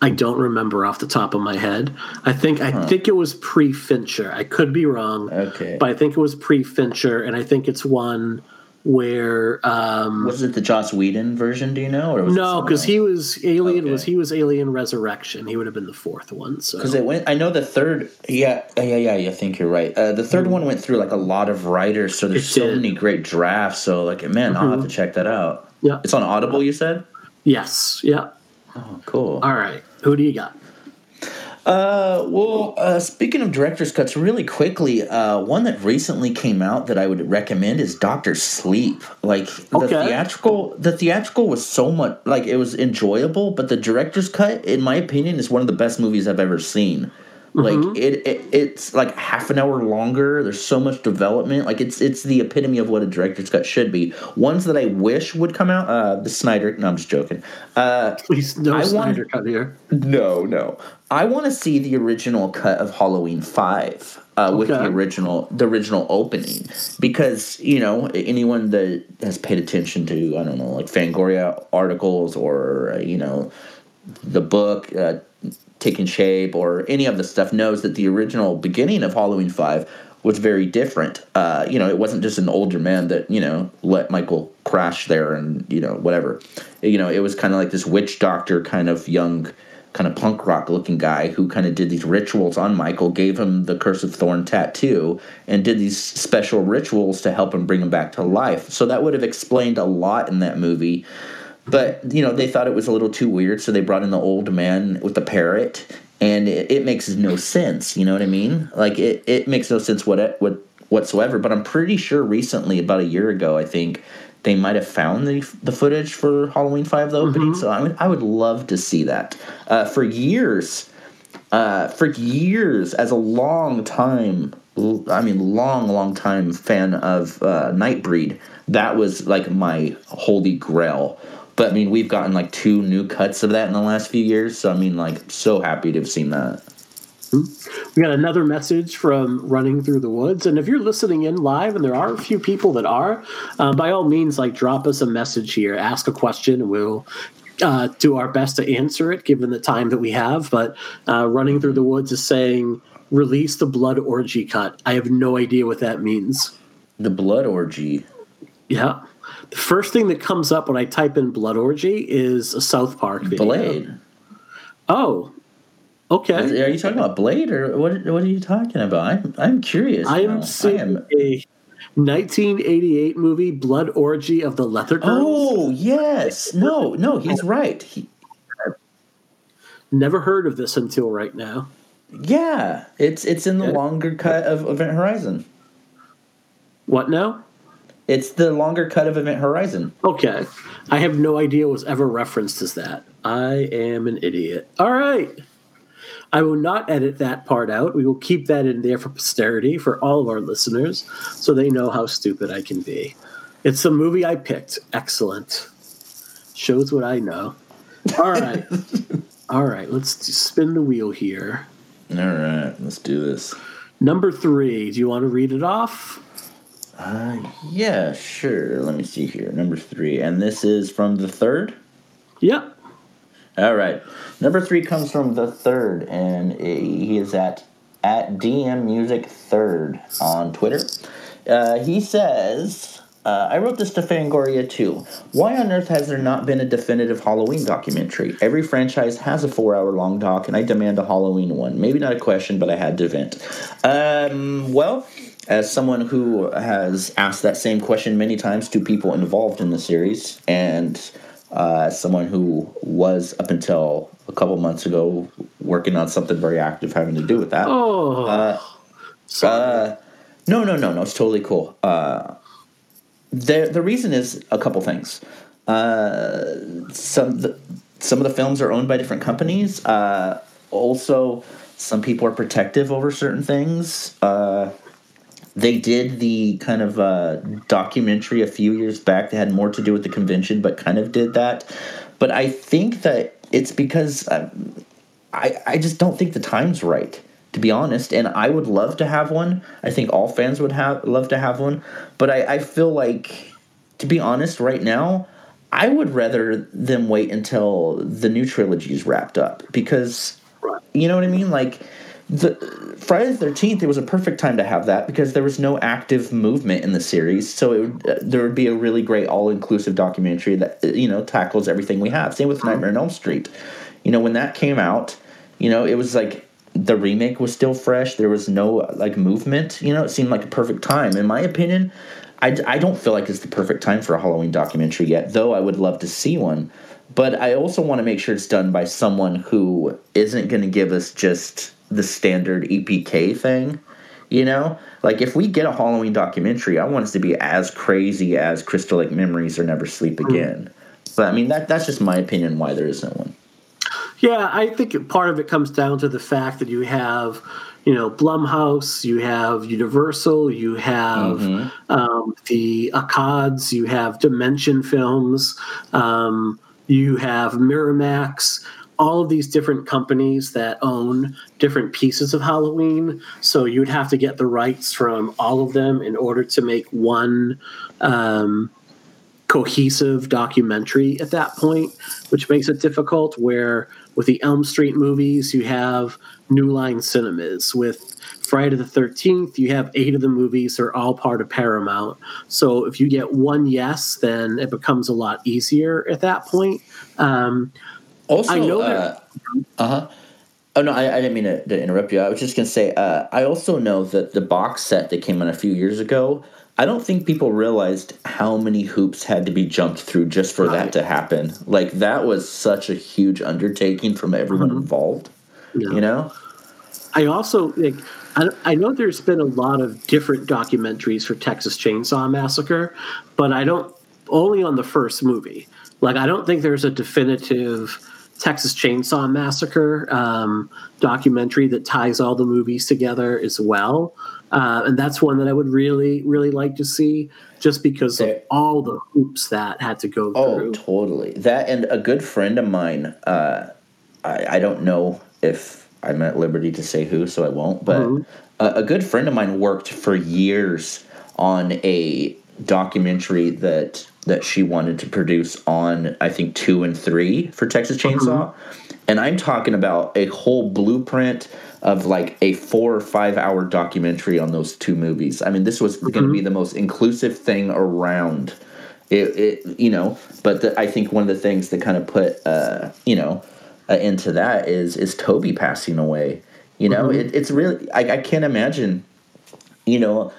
I don't remember off the top of my head. I think I huh. think it was pre Fincher. I could be wrong. Okay, but I think it was pre Fincher, and I think it's one where um, was it the Joss Whedon version? Do you know? Or no, because he was Alien. Okay. Was he was Alien Resurrection? He would have been the fourth one. So because it went, I know the third. Yeah, yeah, yeah. I think you're right. Uh, the 3rd mm-hmm. one went through like a lot of writers, so there's it so did. many great drafts. So like, man, mm-hmm. I'll have to mm-hmm. check that out. Yeah, it's on Audible. You said. Yes. Yeah. Oh, cool. All right. Who do you got? Uh, well, uh, speaking of director's cuts, really quickly, uh, one that recently came out that I would recommend is Doctor Sleep. Like the okay. theatrical, the theatrical was so much like it was enjoyable, but the director's cut, in my opinion, is one of the best movies I've ever seen. Like mm-hmm. it, it, it's like half an hour longer. There's so much development. Like it's it's the epitome of what a director's cut should be. Ones that I wish would come out. Uh, the Snyder. No, I'm just joking. Uh, Please, no I Snyder want, cut here. No, no. I want to see the original cut of Halloween Five. Uh, okay. with the original the original opening because you know anyone that has paid attention to I don't know like Fangoria articles or uh, you know the book uh, taken shape or any of the stuff knows that the original beginning of Halloween 5 was very different. Uh, you know, it wasn't just an older man that, you know, let Michael crash there and, you know, whatever. You know, it was kind of like this witch doctor kind of young, kind of punk rock looking guy who kind of did these rituals on Michael, gave him the Curse of Thorn tattoo, and did these special rituals to help him bring him back to life. So that would have explained a lot in that movie. But you know, they thought it was a little too weird, so they brought in the old man with the parrot, and it, it makes no sense. You know what I mean? Like it, it makes no sense what what whatsoever. But I'm pretty sure recently, about a year ago, I think they might have found the the footage for Halloween Five, the opening. Mm-hmm. So I would I would love to see that. Uh, for years, uh, for years, as a long time, I mean, long, long time fan of uh, Nightbreed, that was like my holy grail but I mean, we've gotten like two new cuts of that in the last few years. So I mean, like, so happy to have seen that. We got another message from Running Through the Woods. And if you're listening in live, and there are a few people that are, uh, by all means, like drop us a message here, ask a question, and we'll uh, do our best to answer it given the time that we have. But uh, Running Through the Woods is saying, release the blood orgy cut. I have no idea what that means. The blood orgy? Yeah. The first thing that comes up when I type in Blood Orgy is a South Park video. Blade. Oh, okay. Are you talking about Blade or what? What are you talking about? I'm I'm curious. I am seeing I am... a 1988 movie, Blood Orgy of the Leather Girls. Oh yes, no, no, he's right. He... Never heard of this until right now. Yeah, it's it's in the longer cut of Event Horizon. What now? It's the longer cut of Event Horizon. Okay. I have no idea was ever referenced as that. I am an idiot. All right. I will not edit that part out. We will keep that in there for posterity for all of our listeners so they know how stupid I can be. It's the movie I picked. Excellent. Shows what I know. All right. all right. Let's spin the wheel here. All right. Let's do this. Number three. Do you want to read it off? Uh, yeah, sure. Let me see here. Number three. And this is from the third? Yep. All right. Number three comes from the third, and he is at at DM Music Third on Twitter. Uh, he says, uh, I wrote this to Fangoria too. Why on earth has there not been a definitive Halloween documentary? Every franchise has a four hour long doc, and I demand a Halloween one. Maybe not a question, but I had to vent. Um, well, as someone who has asked that same question many times to people involved in the series, and uh, someone who was up until a couple months ago working on something very active having to do with that. Oh, uh, uh, no, no, no, no. It's totally cool. Uh, the the reason is a couple things. Uh, some the, some of the films are owned by different companies. Uh, also, some people are protective over certain things. Uh, they did the kind of uh, documentary a few years back that had more to do with the convention, but kind of did that. But I think that it's because um, I I just don't think the time's right to be honest. And I would love to have one. I think all fans would have love to have one. But I, I feel like, to be honest, right now, I would rather them wait until the new trilogy is wrapped up because, you know what I mean? Like, the Friday the Thirteenth, it was a perfect time to have that because there was no active movement in the series, so it would, uh, there would be a really great all-inclusive documentary that uh, you know tackles everything we have. Same with mm-hmm. Nightmare on Elm Street. You know, when that came out, you know, it was like the remake was still fresh. There was no uh, like movement. You know, it seemed like a perfect time. In my opinion, I, I don't feel like it's the perfect time for a Halloween documentary yet, though I would love to see one. But I also want to make sure it's done by someone who isn't going to give us just the standard EPK thing. You know, like if we get a Halloween documentary, I want it to be as crazy as Crystal Lake Memories or Never Sleep hmm. Again. But I mean, that that's just my opinion why there isn't one. Yeah, I think part of it comes down to the fact that you have, you know, Blumhouse, you have Universal, you have mm-hmm. um, the Akkads, you have Dimension Films, um, you have Miramax. All of these different companies that own different pieces of Halloween. So you'd have to get the rights from all of them in order to make one um, cohesive documentary at that point, which makes it difficult. Where with the Elm Street movies, you have New Line Cinemas. With Friday the 13th, you have eight of the movies are all part of Paramount. So if you get one yes, then it becomes a lot easier at that point. Um, also, I know that. Uh huh. Oh no, I, I, didn't mean to, to, interrupt you. I was just gonna say, uh, I also know that the box set that came out a few years ago I don't think people realized how many hoops had to be jumped through just for right. that to happen. Like that was such a huge undertaking from everyone mm-hmm. involved. Yeah. You know. I also like. I, I know there's been a lot of different documentaries for Texas Chainsaw Massacre, but I don't only on the first movie. Like I don't think there's a definitive Texas Chainsaw Massacre um, documentary that ties all the movies together as well. Uh, and that's one that I would really, really like to see, just because there, of all the hoops that had to go oh, through. Oh, totally. That and a good friend of mine. Uh, I, I, don't know if I'm at liberty to say who, so I won't. But mm-hmm. a, a good friend of mine worked for years on a documentary that that she wanted to produce on I think two and three for Texas Chainsaw, mm-hmm. and I'm talking about a whole blueprint of like a four or five hour documentary on those two movies. I mean, this was mm-hmm. going to be the most inclusive thing around. It, it you know, but the, I think one of the things that kind of put, uh, you know, uh, into that is is Tobe passing away. You know, mm-hmm. it, it's really I, I can't imagine, you know.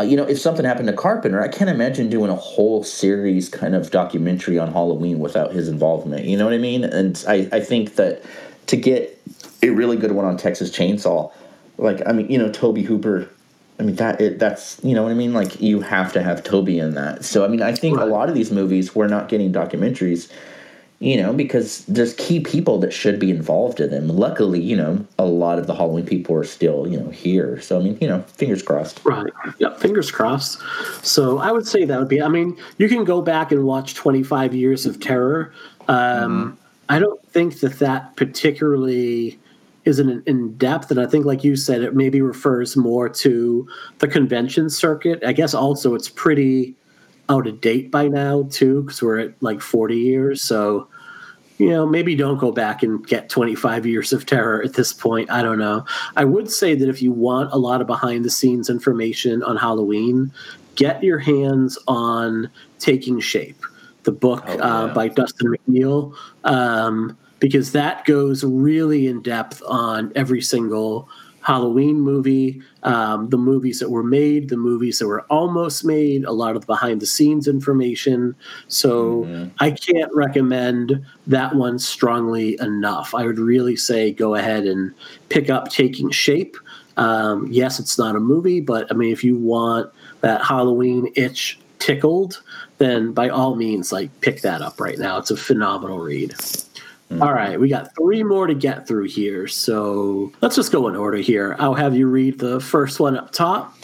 Uh, you know, if something happened to Carpenter, I can't imagine doing a whole series kind of documentary on Halloween without his involvement. You know what I mean? And I, I think that to get a really good one on Texas Chainsaw. Like I mean, you know, Tobe Hooper. I mean that it, that's you know what I mean. Like you have to have Tobe in that. So I mean, I think right. a lot of these movies we're not getting documentaries. You know, because there's key people that should be involved in them. Luckily, you know, a lot of the Halloween people are still, you know, here. So I mean, you know, fingers crossed. Right. Yeah, fingers crossed. So I would say that would be. I mean, you can go back and watch 25 years of terror. Um, mm-hmm. I don't think that that particularly isn't in depth and i think like you said it maybe refers more to the convention circuit i guess also it's pretty out of date by now too because we're at like 40 years so you know, maybe don't go back and get 25 years of terror at this point. I don't know. I would say that if you want a lot of behind the scenes information on Halloween, get your hands on Taking Shape, the book oh, uh, yeah. uh, by Dustin McNeill um, because that goes really in depth on every single Halloween movie, um, the movies that were made, the movies that were almost made, a lot of the behind the scenes information. So mm-hmm. I can't recommend that one strongly enough. I would really say go ahead and pick up Taking Shape. Um, yes, it's not a movie, but I mean, if you want that Halloween itch tickled, then by all means, like pick that up right now. It's a phenomenal read. Mm-hmm. All right, we got three more to get through here. So let's just go in order here. I'll have you read the first one up top.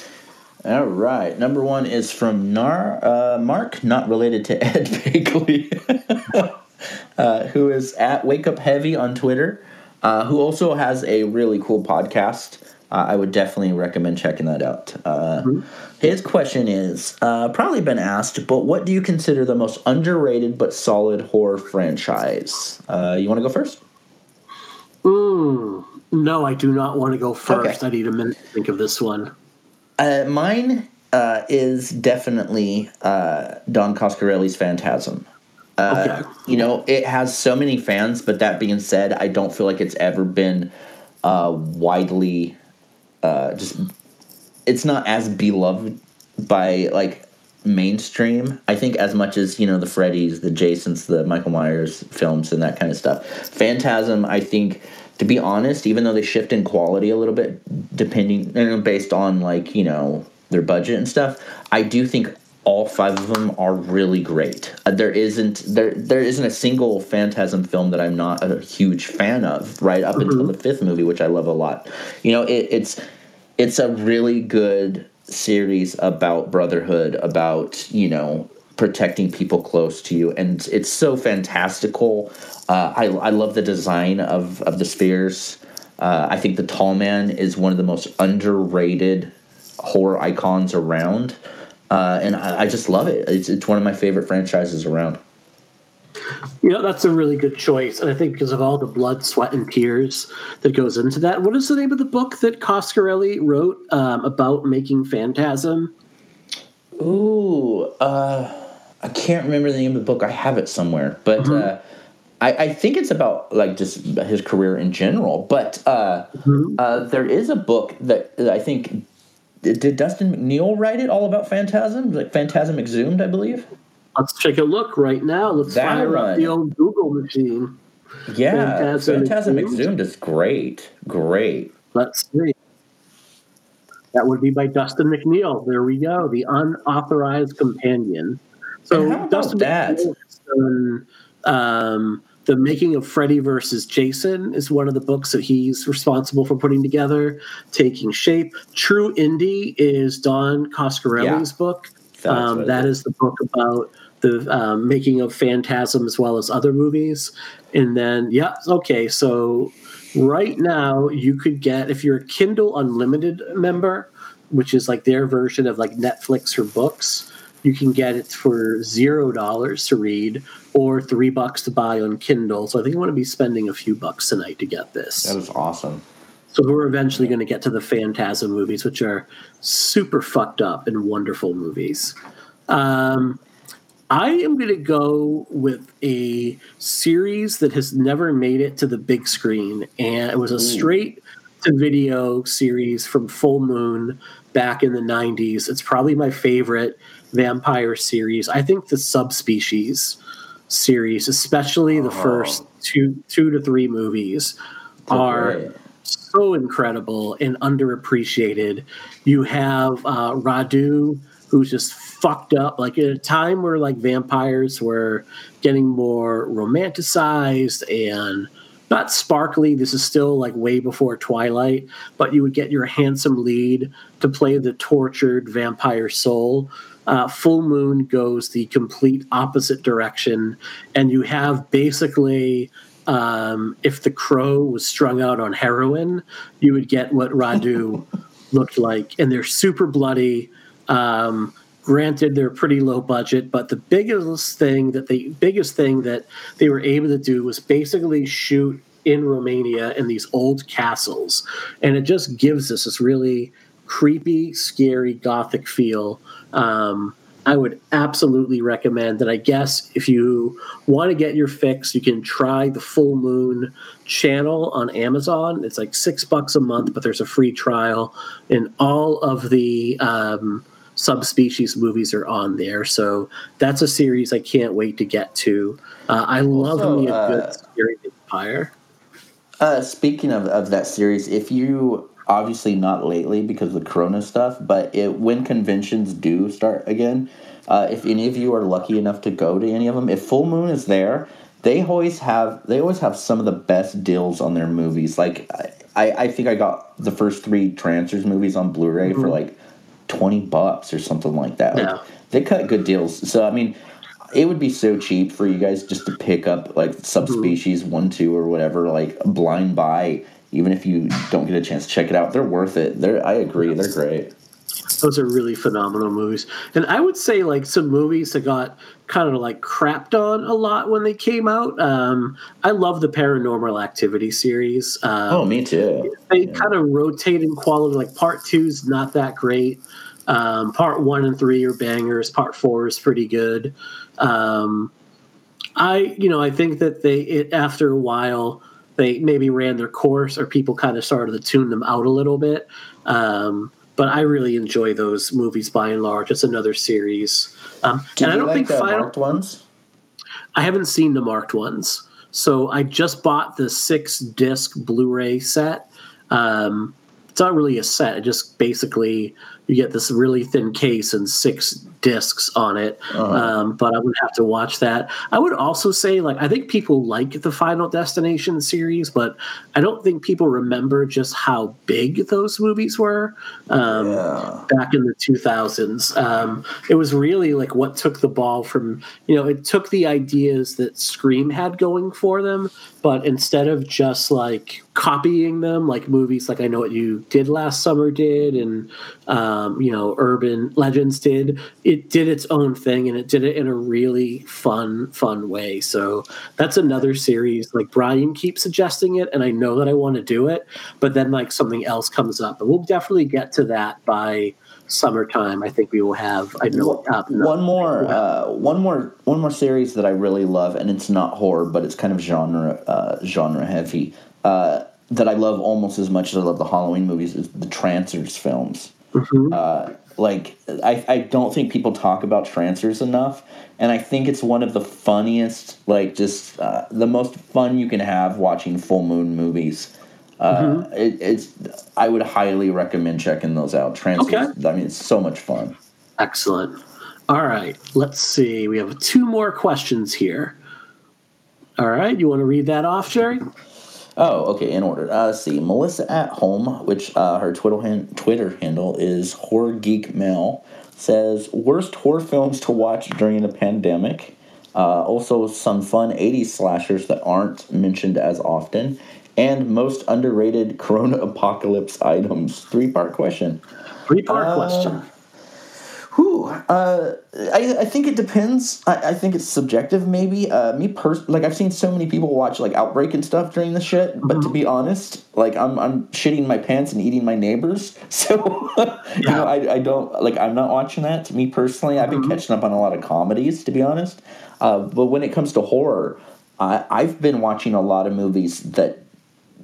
All right. Number one is from Nar uh, Mark, not related to Ed Begley, uh, who is at Wake Up Heavy on Twitter, uh, who also has a really cool podcast. I would definitely recommend checking that out. Uh, mm-hmm. His question is uh, probably been asked, but what do you consider the most underrated but solid horror franchise? Uh, you want to go first? Mm, no, I do not want to go first. Okay. I need a minute to think of this one. Uh, mine uh, is definitely uh, Don Coscarelli's Phantasm. Uh, okay. You know, it has so many fans, but that being said, I don't feel like it's ever been widely just it's not as beloved by like mainstream. I think as much as you know the Freddy's, the Jasons, the Michael Myers films, and that kind of stuff. Phantasm, I think, to be honest, even though they shift in quality a little bit, depending based on like you know their budget and stuff, I do think all five of them are really great. Uh, there isn't there there isn't a single Phantasm film that I'm not a huge fan of. Right up mm-hmm. until the fifth movie, which I love a lot. You know, it, it's it's a really good series about brotherhood, about you know protecting people close to you, and it's so fantastical. Uh, I I love the design of of the spheres. Uh, I think the Tall Man is one of the most underrated horror icons around, uh, and I, I, just love it. It's it's one of my favorite franchises around. You know, that's a really good choice. And I think because of all the blood, sweat, and tears that goes into that. What is the name of the book that Coscarelli wrote um, about making Phantasm? Ooh, uh, I can't remember the name of the book. I have it somewhere. But mm-hmm. uh, I, I, think it's about like just his career in general. But uh, mm-hmm. Uh, there is a book that I think. Did Dustin McNeill write it all about Phantasm? Like Phantasm Exhumed, I believe. Let's take a look right now. Let's that fire one. up the old Google machine. Yeah, Phantasm, Phantasm Exhumed is great. Great. Let's see. That would be by Dustin McNeill. There we go. The unauthorized companion. So Dustin that? McNeill um, the making of Freddy versus Jason is one of the books that he's responsible for putting together, taking shape. True Indie is Don Coscarelli's yeah. book. Um, that is the book about the um, making of Phantasm as well as other movies. And then, yeah, okay, so right now you could get, if you're a Kindle Unlimited member, which is like their version of like Netflix for books, you can get it for zero dollars to read or three bucks to buy on Kindle. So I think I want to be spending a few bucks tonight to get this. That is awesome. So we're eventually going to get to the Phantasm movies, which are super fucked up and wonderful movies. Um, I am going to go with a series that has never made it to the big screen, and it was a straight to video series from Full Moon back in the 90s. It's probably my favorite vampire series. I think the subspecies series, especially the oh. first two two to three movies, are so incredible and underappreciated. You have uh, Radu who's just fucked up. Like at a time where like vampires were getting more romanticized and not sparkly. This is still like way before Twilight, but you would get your handsome lead to play the tortured vampire soul. Uh, Full Moon goes the complete opposite direction, and you have basically. Um, if the crow was strung out on heroin, you would get what Radu looked like, and they're super bloody. Um, granted they're pretty low budget but the biggest thing that they biggest thing that they were able to do was basically shoot in romania in these old castles and it just gives us this really creepy scary gothic feel um, I would absolutely recommend that. I guess if you want to get your fix, you can try the Full Moon channel on Amazon. It's like six bucks a month, but there's a free trial, and all of the um, subspecies movies are on there. So that's a series I can't wait to get to. Uh, I love also, me a uh, good vampire. Uh, speaking of, of that series, if you obviously not lately because of the corona stuff but it, when conventions do start again uh, if any of you are lucky enough to go to any of them if full moon is there they always have they always have some of the best deals on their movies like i, I think i got the first three Trancers movies on blu-ray mm-hmm. for like 20 bucks or something like that like, they cut good deals so i mean it would be so cheap for you guys just to pick up like subspecies mm-hmm. one two or whatever like blind buy even if you don't get a chance to check it out, they're worth it. They're I agree, they're great. Those are really phenomenal movies. And I would say like some movies that got kind of like crapped on a lot when they came out. Um, I love the Paranormal Activity series. Um, oh, me too. They yeah. kind of rotate in quality. Like part two's not that great. Um, part one and three are bangers. Part four is pretty good. Um, I, you know, I think that they it, after a while they maybe ran their course or people kind of started to tune them out a little bit. Um, but I really enjoy those movies by and large. It's another series. Um, and I don't like think the final, marked ones. I haven't seen the marked ones. So I just bought the six disc Blu-ray set. Um, it's not really a set; it just basically you get this really thin case and six discs on it. Uh-huh. Um, but I would have to watch that. I would also say, like, I think people like the Final Destination series, but I don't think people remember just how big those movies were um, yeah. back in the 2000s. Um, it was really like what took the ball from, you know, it took the ideas that Scream had going for them, but instead of just like copying them, like movies like I Know What You Did Last Summer did, and, um, you know, Urban Legends did, it did its own thing and it did it in a really fun, fun way. So that's another series. Like Brian keeps suggesting it, and I know that I want to do it, but then like something else comes up, and we'll definitely get to that by summertime. I think we will have. I know uh, one more, uh, one more, one more series that I really love, and it's not horror, but it's kind of genre uh, genre heavy. Uh, that I love almost as much as I love the Halloween movies is the Trancers films. Mm-hmm. Like I, I don't think people talk about Trancers enough, and I think it's one of the funniest, like just uh, the most fun you can have watching full moon movies. Uh, mm-hmm. it, it's I would highly recommend checking those out. Trancers, okay. I mean, it's so much fun. Excellent. All right, let's see. We have two more questions here. All right, you want to read that off, Jerry? Oh, okay. In order. Uh, let's see. Melissa at home, which uh, her Twitter han- Twitter handle is horror geek mel, says worst horror films to watch during a pandemic. Uh, also, some fun '80s slashers that aren't mentioned as often, and most underrated Corona apocalypse items. Three part question. Three part question. Who? Uh, I, I think it depends. I, I think it's subjective, maybe. Uh, me pers- like I've seen so many people watch like Outbreak and stuff during the shit, but to mm-hmm. be honest, like I'm I'm shitting my pants and eating my neighbors, so you know I, I don't like I'm not watching that. Me personally, I've been mm-hmm. catching up on a lot of comedies, to be honest. Uh, but when it comes to horror, I, I've been watching a lot of movies that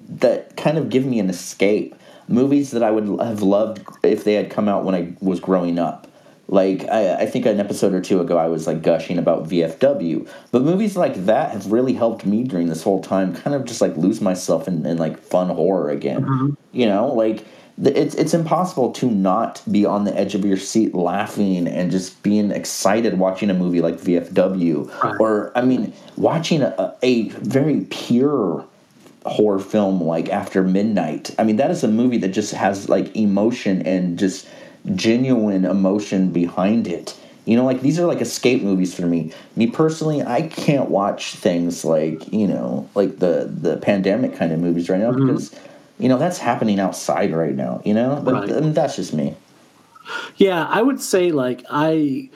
that kind of give me an escape. Movies that I would have loved if they had come out when I was growing up like I, I, think an episode or two ago, I was like gushing about VFW, but movies like that have really helped me during this whole time, kind of just like lose myself in, in like fun horror again. Mm-hmm. You know, like it's it's impossible to not be on the edge of your seat laughing and just being excited watching a movie like VFW, right. or I mean, watching a, a very pure horror film like After Midnight. I mean, that is a movie that just has like emotion and just genuine emotion behind it. You know, like these are like escape movies for me. Me personally, I can't watch things like you know, like the the pandemic kind of movies right now mm-hmm. because you know that's happening outside right now. You know, but right. I mean, that's just me. Yeah, I would say like I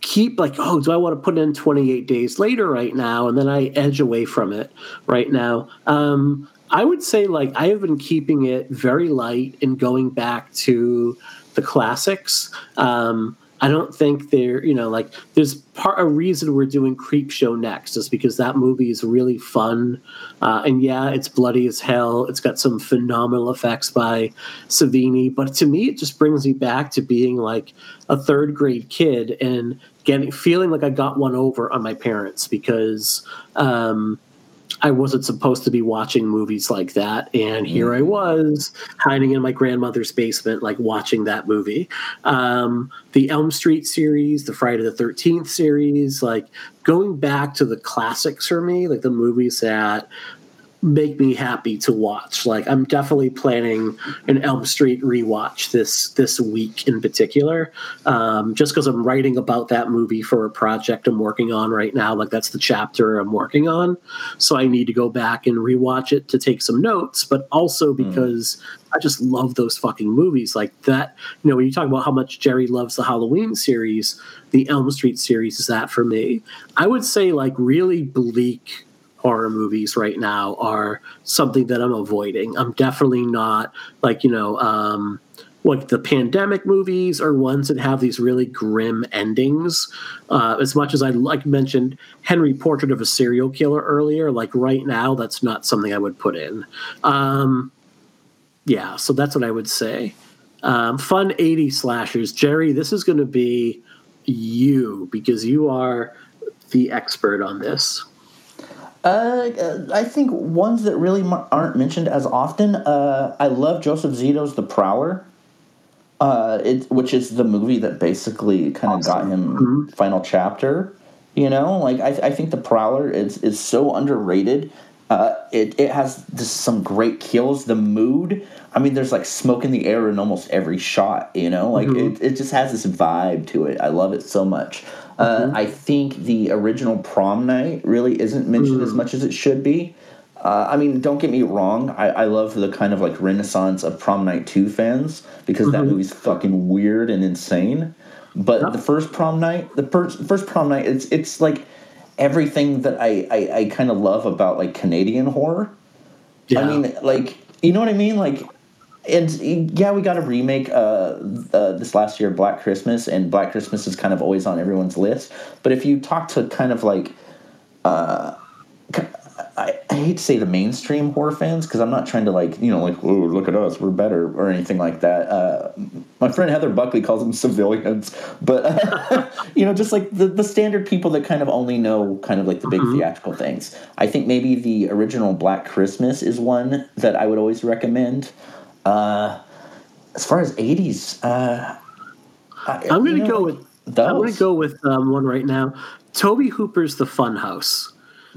keep like, oh, do I want to put in 28 days later right now? And then I edge away from it right now. Um, I would say like I have been keeping it very light and going back to the classics. Um, I don't think they're, you know, like there's part a reason we're doing Creep Show next is because that movie is really fun. Uh, and yeah, it's bloody as hell. It's got some phenomenal effects by Savini, but to me, it just brings me back to being like a third grade kid and getting feeling like I got one over on my parents because um, I wasn't supposed to be watching movies like that, and here I mm. was hiding in my grandmother's basement, like watching that movie. Um, the Elm Street series, the Friday the Thirteenth series, like going back to the classics for me, like the movies that make me happy to watch. Like I'm definitely planning an Elm Street rewatch this this week in particular, um, just because I'm writing about that movie for a project I'm working on right now. Like that's the chapter I'm working on, so I need to go back and rewatch it to take some notes, but also hmm. because. Mm. I just love those fucking movies like that. You know, when you talk about how much Jerry loves the Halloween series, the Elm Street series is that for me. I would say like really bleak horror movies right now are something that I'm avoiding. I'm definitely not like, you know, um, like the pandemic movies are ones that have these really grim endings. Uh, as much as I like mentioned Henry Portrait of a Serial Killer earlier, like right now, that's not something I would put in. Um, yeah, so that's what I would say. Um, fun 80 slashers. Jerry, this is going to be you because you are the expert on this. Uh, I think ones that really aren't mentioned as often. Uh, I love Joseph Zito's The Prowler, uh, it, which is the movie that basically kind of awesome. got him mm-hmm. final chapter. You know, like I, I think The Prowler is is so underrated. Uh, it it has just some great kills. The mood. I mean, there's like smoke in the air in almost every shot. You know, like mm-hmm. it, it just has this vibe to it. I love it so much. Uh, mm-hmm. I think the original prom night really isn't mentioned mm. as much as it should be. Uh, I mean, don't get me wrong. I, I love the kind of like renaissance of Prom Night 2 fans because mm-hmm. that movie's fucking weird and insane. But the first prom night, the first first prom night, it's it's like everything that I I, I kind of love about like Canadian horror. Yeah. I mean, like you know what I mean? Like and yeah, we got a remake uh, uh, this last year, Black Christmas, and Black Christmas is kind of always on everyone's list. But if you talk to kind of like, uh, I, I, hate to say the mainstream horror fans because I'm not trying to like you know like oh look at us we're better or anything like that. Uh, my friend Heather Buckley calls them civilians, but you know just like the the standard people that kind of only know kind of like the big mm-hmm. theatrical things. I think maybe the original Black Christmas is one that I would always recommend. Uh, as far as '80s, uh, I, am going to go with. Those. I'm going to go with um, one right now. Tobe Hooper's The Funhouse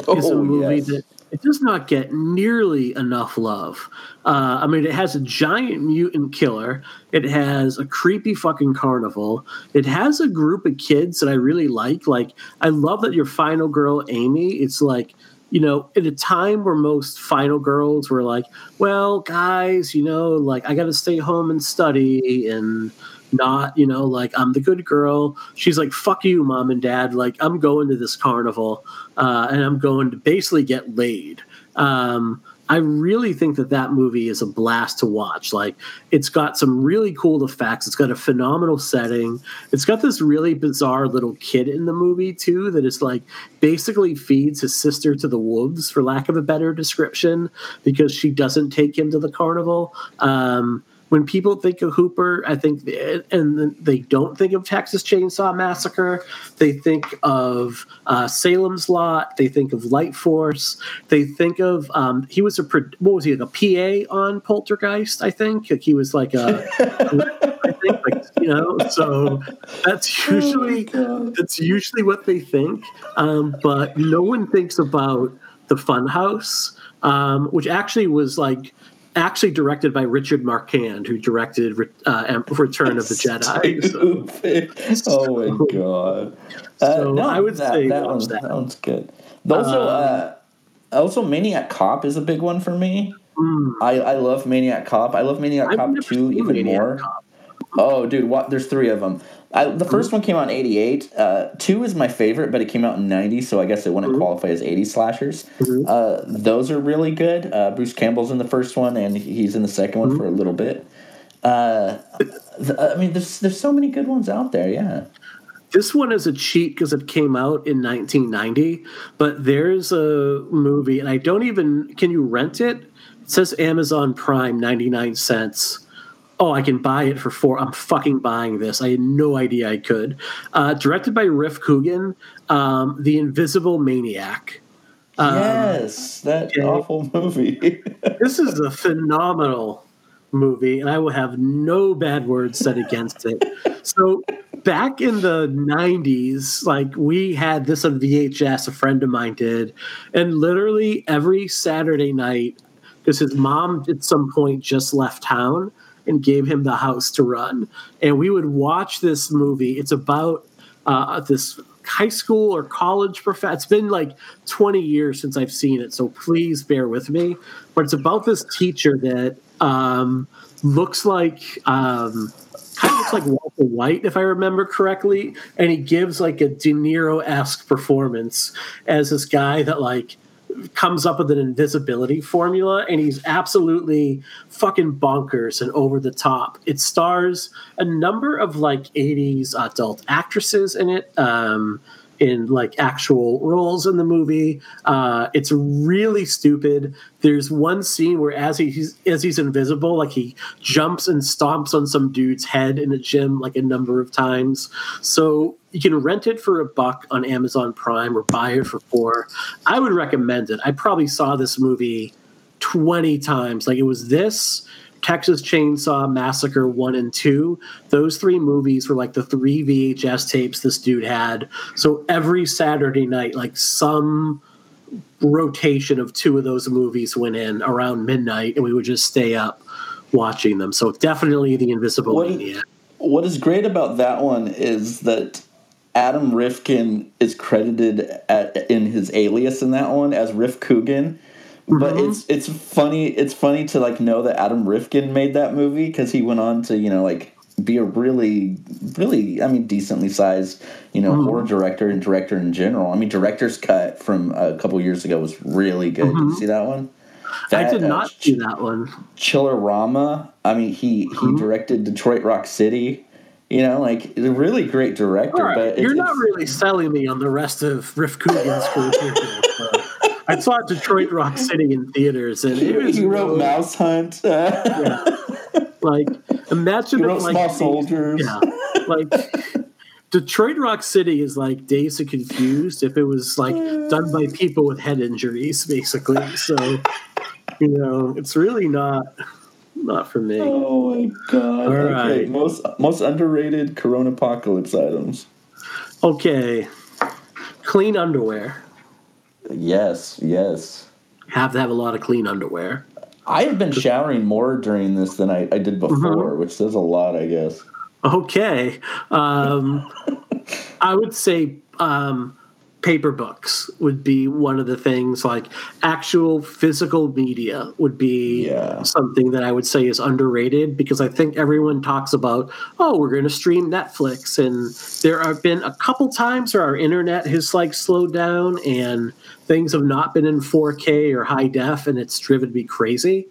oh, is a movie yes. that it does not get nearly enough love. Uh, I mean, it has a giant mutant killer. It has a creepy fucking carnival. It has a group of kids that I really like. Like, I love that your final girl, Amy, it's like you know, at a time where most final girls were like, well, guys, you know, like I got to stay home and study and not, you know, like I'm the good girl. She's like, fuck you, mom and dad. Like, I'm going to this carnival uh, and I'm going to basically get laid. Um, I really think that that movie is a blast to watch. Like, it's got some really cool effects. It's got a phenomenal setting. It's got this really bizarre little kid in the movie too that is like basically feeds his sister to the wolves, for lack of a better description, because she doesn't take him to the carnival. Um, when people think of Hooper, I think, and they don't think of Texas Chainsaw Massacre. They think of uh, Salem's Lot. They think of Lifeforce. They think of um, he was a what was he like a PA on Poltergeist? I think like he was like a. I think like you know, so that's oh usually oh that's usually what they think. Um, but no one thinks about the Funhouse, um, which actually was like actually directed by Richard Marquand, who directed uh, Return of the Jedi. So. oh my god! Uh, so no, I would that, say that, one's, that. that one's good. Also, um, uh, also Maniac Cop is a big one for me. Mm. I, I love Maniac Cop. I love Maniac I've Cop two even Maniac more. Cop. Oh, dude, what? There's three of them. I, the first one came out in '88. Uh, two is my favorite, but it came out in '90, so I guess it wouldn't mm-hmm. qualify as '80 slashers. Mm-hmm. Uh, those are really good. Uh, Bruce Campbell's in the first one, and he's in the second one mm-hmm. for a little bit. Uh, I mean, there's there's so many good ones out there. Yeah. This one is a cheat because it came out in 1990, but there's a movie, and I don't even. Can you rent it? It says Amazon Prime, 99 cents oh, I can buy it for four. I'm fucking buying this. I had no idea I could. Uh, directed by Rif Coogan, um, The Invisible Maniac. Um, yes, that okay. awful movie. this is a phenomenal movie, and I will have no bad words said against it. So, back in the 90s, like we had this on VHS, a friend of mine did, and literally every Saturday night, because his mom at some point just left town and gave him the house to run. And we would watch this movie. It's about uh, this high school or college professor. It's been like 20 years since I've seen it, so please bear with me. But it's about this teacher that um, looks like. Um, kind of looks like Walter White, if I remember correctly, and he gives like a De Niro esque performance as this guy that like comes up with an invisibility formula and he's absolutely fucking bonkers and over the top. It stars a number of like 80s adult actresses in it. Um, in like actual roles in the movie. Uh, it's really stupid. There's one scene where as he's as he's invisible, like he jumps and stomps on some dude's head in a gym like a number of times. So you can rent it for a buck on Amazon Prime or buy it for four. I would recommend it. I probably saw this movie 20 times. Like it was this Texas Chainsaw Massacre 1 and 2. Those three movies were like the three VHS tapes this dude had. So every Saturday night, like some rotation of two of those movies went in around midnight, and we would just stay up watching them. So definitely The Invisible what Maniac. Is, what is great about that one is that Adam Rifkin is credited at, in his alias in that one as Rif Coogan but mm-hmm. it's it's funny it's funny to like know that Adam Rifkin made that movie because he went on to you know like be a really really I mean decently sized you know mm-hmm. horror director and director in general. I mean director's cut from a couple years ago was really good. Mm-hmm. Did you mm-hmm. see that one? That, I did not uh, see that one. Chillerama. I mean he he mm-hmm. directed Detroit Rock City. You know, like a really great director. Right. But you're not really selling me on the rest of Rif Coogan's career. I saw Detroit Rock City in theaters, and it was, he wrote Mouse Hunt. yeah. Like imagine he wrote like, Small Soldiers. Yeah, like Detroit Rock City is like Dazed and Confused if it was like done by people with head injuries, basically. So you know, it's really not not for me. Oh my god! All okay. right, most most underrated Corona apocalypse items. Okay, clean underwear. Yes, yes. Have to have a lot of clean underwear. I have been showering more during this than I, I did before, mm-hmm. which says a lot, I guess. Okay. Um, I would say um, paper books would be one of the things like actual physical media would be yeah. something that i would say is underrated because i think everyone talks about oh we're going to stream netflix and there have been a couple times where our internet has like slowed down and things have not been in 4k or high def and it's driven me crazy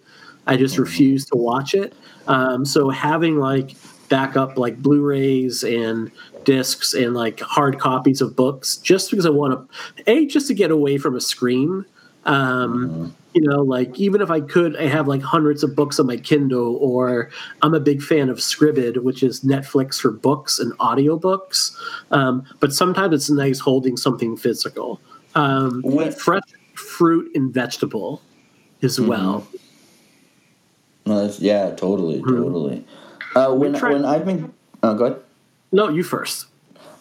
i just mm-hmm. refuse to watch it um, so having like backup like blu-rays and discs and like hard copies of books just because I want to, a just to get away from a screen. Um, mm-hmm. You know, like even if I could, I have like hundreds of books on my Kindle, or I'm a big fan of Scribd, which is Netflix for books and audiobooks. Um, but sometimes it's nice holding something physical. Um, fresh fruit and vegetable as mm-hmm. well. No, yeah, totally, mm-hmm. totally. Uh, when when I've been, oh, go ahead. No, you first.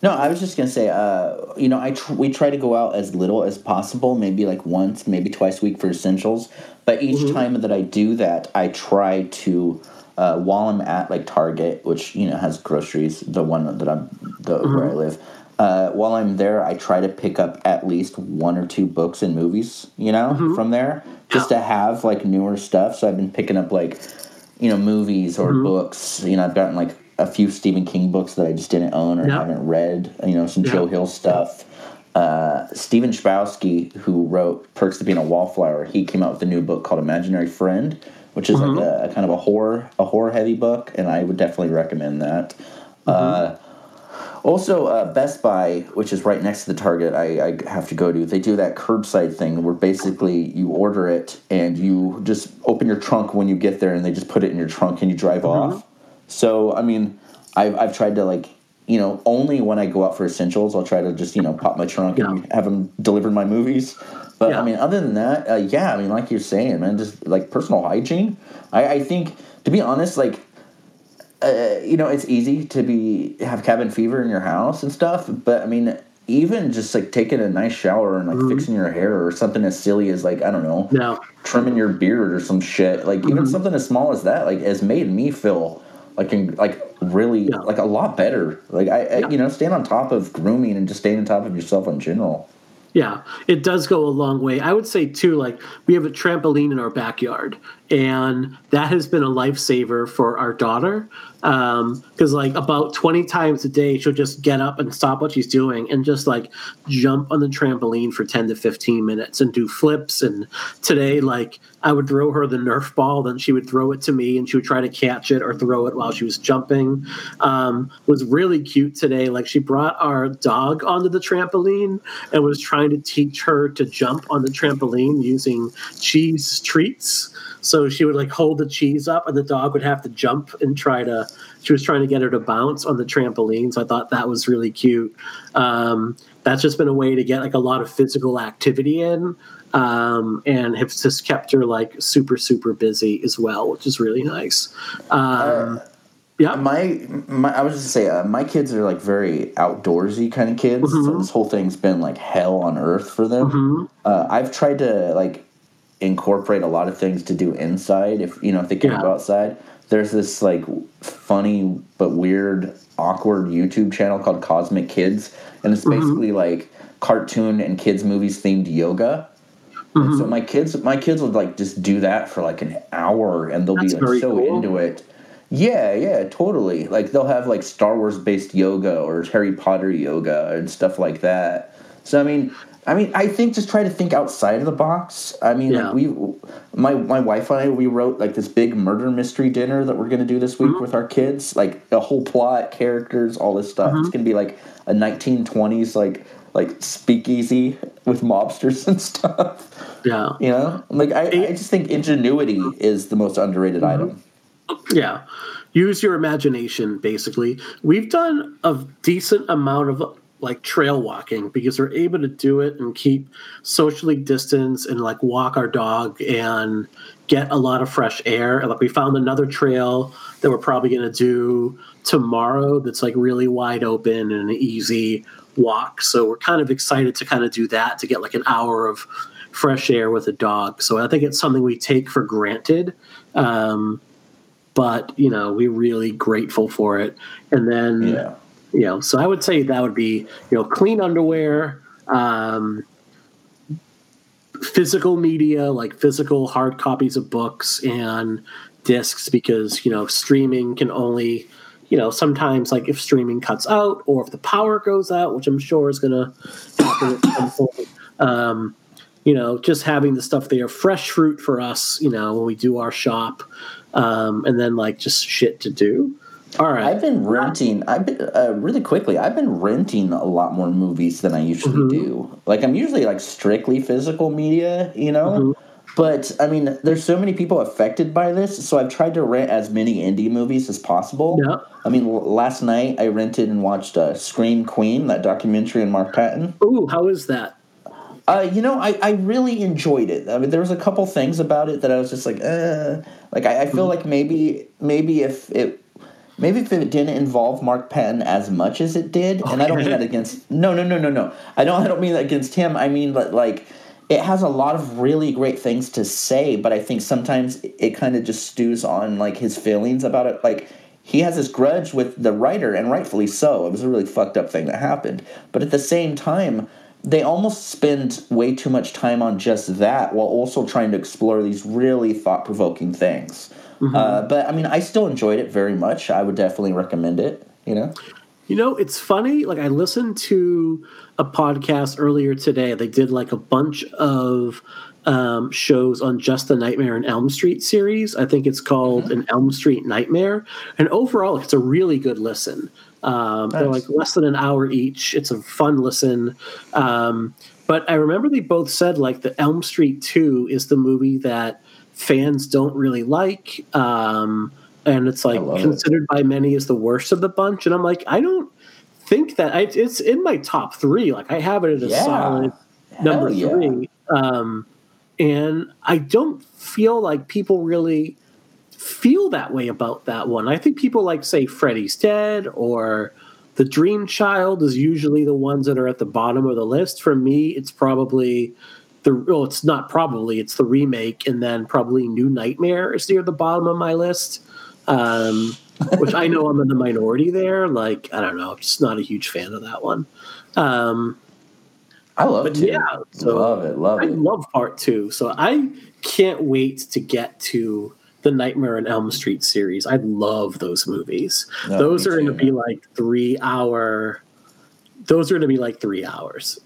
No, I was just gonna say, uh, you know, I tr- we try to go out as little as possible, maybe like once, maybe twice a week for essentials. But each mm-hmm. time that I do that, I try to, uh, while I'm at like Target, which you know has groceries, the one that I'm the mm-hmm. where I live. Uh, while I'm there, I try to pick up at least one or two books and movies, you know, mm-hmm. from there, just to have like newer stuff. So I've been picking up like, you know, movies or mm-hmm. books. You know, I've gotten like a few Stephen King books that I just didn't own or Yep. haven't read. You know, some Yep. Joe Hill stuff. Uh, Stephen Chbosky, who wrote Perks of Being a Wallflower, he came out with a new book called Imaginary Friend, which is like a, a kind of a horror a horror heavy book, and I would definitely recommend that. Uh, also, uh, Best Buy, which is right next to the Target, I, I have to go to. They do that curbside thing where basically you order it and you just open your trunk when you get there, and they just put it in your trunk and you drive off. So, I mean, I've I've tried to like, you know, only when I go out for essentials, I'll try to just you know pop my trunk and have them deliver my movies. But Yeah. I mean, other than that, uh, yeah, I mean, like you're saying, man, just like personal hygiene. I, I think, to be honest, like uh, you know, it's easy to be have cabin fever in your house and stuff, but I mean, even just like taking a nice shower and like Mm-hmm. fixing your hair or something as silly as like I don't know, No. trimming your beard or some shit, like Mm-hmm. even something as small as that, like has made me feel like in, like really Yeah. like a lot better. Like I, I you know, staying on top of grooming and just staying on top of yourself in general. Yeah, it does go a long way. I would say too, like we have a trampoline in our backyard, and that has been a lifesaver for our daughter. Because like about twenty times a day, she'll just get up and stop what she's doing and just like jump on the trampoline for ten to fifteen minutes and do flips. And today, like I would throw her the Nerf ball, then she would throw it to me, and she would try to catch it or throw it while she was jumping. Um, was really cute today. Like she brought our dog onto the trampoline and was trying to teach her to jump on the trampoline using cheese treats. So she would like hold the cheese up, and the dog would have to jump and try to. She was trying to get her to bounce on the trampoline. So I thought that was really cute. Um, that's just been a way to get like a lot of physical activity in, um, and have just kept her like super super busy as well, which is really nice. Um, yeah, My, my I was just say, uh, my kids are like very outdoorsy kind of kids. Mm-hmm. So this whole thing's been like hell on earth for them. Uh, I've tried to like incorporate a lot of things to do inside. If you know, if they can't Yeah. go outside, there's this like funny but weird, awkward YouTube channel called Cosmic Kids, and it's Mm-hmm. basically like cartoon and kids movies themed yoga. Mm-hmm. so my kids, my kids would like just do that for like an hour, and they'll That's be like so cool. into it. Yeah, yeah, totally. Like they'll have like Star Wars based yoga or Harry Potter yoga and stuff like that. So I mean, I mean, I think just try to think outside of the box. I mean, Yeah. like we, my my wife and I, we wrote like this big murder mystery dinner that we're gonna do this week Mm-hmm. with our kids. Like a whole plot, characters, all this stuff. It's gonna be like a 1920s like like speakeasy with mobsters and stuff. yeah. You know, like I, I just think ingenuity is the most underrated Mm-hmm. item. Yeah. Use your imagination, basically. We've done a decent amount of like trail walking because we're able to do it and keep socially distanced and like walk our dog and get a lot of fresh air. And like we found another trail that we're probably going to do tomorrow that's like really wide open and an easy walk. So we're kind of excited to kind of do that to get like an hour of fresh air with a dog. So I think it's something we take for granted. Um, but you know we're really grateful for it and then Yeah. You know so i would say that would be you know clean underwear um, physical media like physical hard copies of books and discs because you know streaming can only you know sometimes like if streaming cuts out or if the power goes out which i'm sure is going to happen at some point um, you know just having the stuff there fresh fruit for us you know when we do our shop um, and then like just shit to do all right I've been renting. I've been uh, really quickly. I've been renting a lot more movies than I usually Mm-hmm. do. Like I'm usually like strictly physical media, you know. Mm-hmm. But I mean, there's so many people affected by this, so I've tried to rent as many indie movies as possible. Yeah. I mean, l- last night I rented and watched uh, Scream Queen, that documentary on Mark Patton. Ooh, how is that Uh, you know, I, I really enjoyed it. I mean, there was a couple things about it that I was just like, uh, like I, I feel like maybe maybe if it maybe if it didn't involve Mark Patton as much as it did, and I don't mean that against no no no no no I don't I don't mean that against him. I mean that like it has a lot of really great things to say, but I think sometimes it, it kind of just stews on like his feelings about it, like. He has this grudge with the writer, and rightfully so. It was a really fucked up thing that happened. But at the same time, they almost spend way too much time on just that while also trying to explore these really thought provoking things. Mm-hmm. Uh, but I mean, I still enjoyed it very much. I would definitely recommend it. You know. You know, it's funny. Like I listened to a podcast earlier today. They did like a bunch of um, shows on just the Nightmare in Elm Street series. I think it's called mm-hmm. an Elm Street Nightmare, and overall, it's a really good listen. Um, nice. They're like less than an hour each. It's a fun listen. Um, but I remember they both said like the Elm Street Two is the movie that fans don't really like, um, and it's like considered it. by many as the worst of the bunch. And I'm like, I don't think that I, it's in my top three. Like I have it at a yeah. solid number yeah. three. Um, and I don't feel like people really feel that way about that one. I think people like say Freddy's Dead or The Dream Child is usually the ones that are at the bottom of the list. For me, it's probably the well, it's not probably it's the remake, and then probably New Nightmare is near the bottom of my list. Um, which I know I'm in the minority there. Like I don't know, I'm just not a huge fan of that one. Um, I love it. Yeah, so love it. Love I it. Love part two. So I can't wait to get to the Nightmare on Elm Street series. I love those movies. No, those are going to be like three hour. Those are going to be like three hours.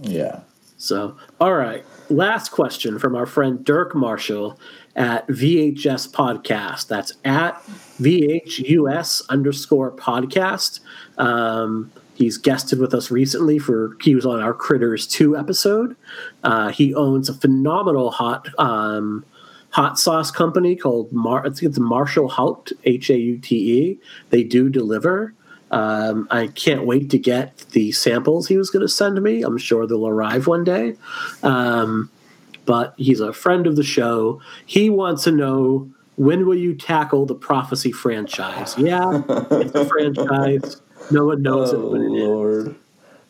Yeah. So, all right. Last question from our friend Dirk Marshall at VHS Podcast. That's at VHUS underscore podcast. Um, He's guested with us recently for he was on our Critters Two episode. Uh, he owns a phenomenal hot um, hot sauce company called Mar. I think it's Marshall Haute H A U T E. They do deliver. Um, I can't wait to get the samples he was going to send me. I'm sure they'll arrive one day. Um, but he's a friend of the show. He wants to know when will you tackle the Prophecy franchise? Yeah, it's a franchise. No one knows oh, it, Lord.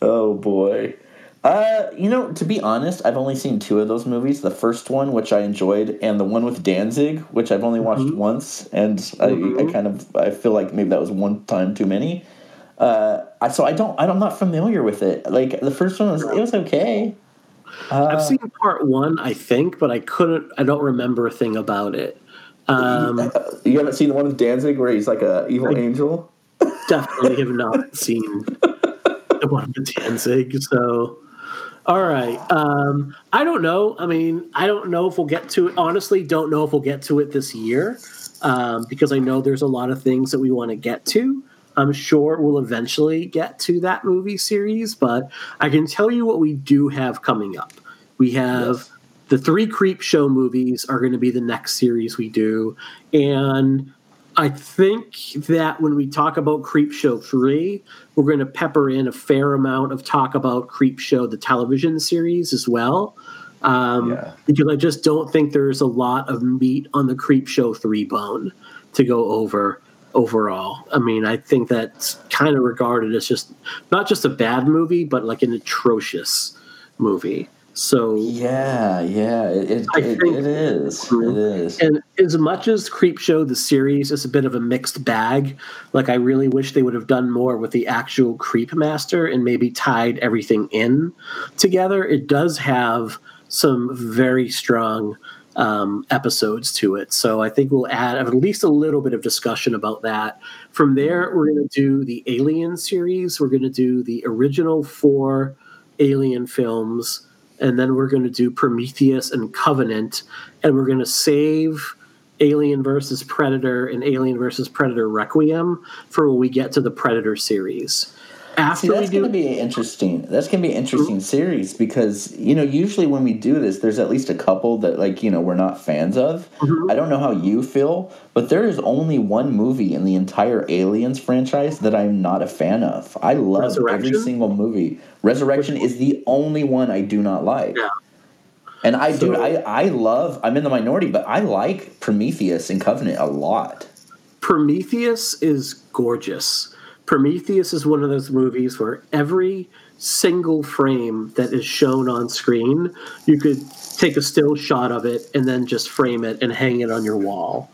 Oh boy. Uh, you know, to be honest, I've only seen two of those movies. The first one, which I enjoyed, and the one with Danzig, which I've only watched mm-hmm. once, and mm-hmm. I, I mm-hmm. kind of I feel like maybe that was one time too many. Uh, I, so I don't I'm not familiar with it. Like the first one was it was okay. Uh, I've seen part one, I think, but I couldn't. I don't remember a thing about it. Um, you haven't seen the one with Danzig where he's like a evil I, angel definitely have not seen the one with Danzig. So, all right. Um, I don't know. I mean, I don't know if we'll get to it. Honestly, don't know if we'll get to it this year um, because I know there's a lot of things that we want to get to. I'm sure we'll eventually get to that movie series, but I can tell you what we do have coming up. We have yes. the three Creepshow movies are going to be the next series we do, and I think that when we talk about Creepshow 3, we're going to pepper in a fair amount of talk about Creepshow, the television series, as well. Um, yeah. Because I just don't think there's a lot of meat on the Creepshow 3 bone to go over overall. I mean, I think that's kind of regarded as just not just a bad movie, but like an atrocious movie. So yeah, yeah, it, it, it, it is. It is. And as much as Creepshow the series is a bit of a mixed bag, like I really wish they would have done more with the actual Creep Master and maybe tied everything in together. It does have some very strong um, episodes to it. So I think we'll add at least a little bit of discussion about that. From there, we're going to do the Alien series. We're going to do the original four Alien films and then we're going to do Prometheus and Covenant, and we're going to save Alien versus Predator and Alien versus Predator Requiem for when we get to the Predator series. After See, that's do- going to be interesting. That's going to be an interesting series because you know usually when we do this, there's at least a couple that like you know we're not fans of. Mm-hmm. I don't know how you feel, but there is only one movie in the entire Aliens franchise that I'm not a fan of. I love every single movie. Resurrection is the only one I do not like. Yeah. And I so, do I I love I'm in the minority, but I like Prometheus and Covenant a lot. Prometheus is gorgeous. Prometheus is one of those movies where every single frame that is shown on screen, you could take a still shot of it and then just frame it and hang it on your wall.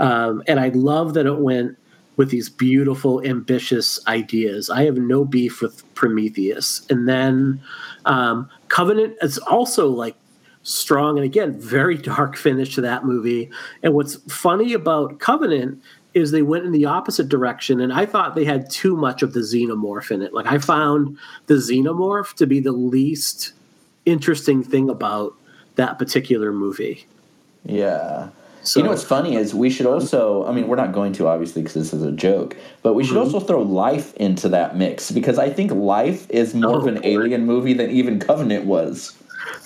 Um, and I love that it went with these beautiful, ambitious ideas. I have no beef with Prometheus. And then um, Covenant is also like strong and again, very dark finish to that movie. And what's funny about Covenant is they went in the opposite direction and i thought they had too much of the xenomorph in it. Like i found the xenomorph to be the least interesting thing about that particular movie. Yeah. So, you know what's funny is we should also i mean we're not going to obviously because this is a joke but we should mm-hmm. also throw life into that mix because i think life is more oh, of an alien movie than even covenant was.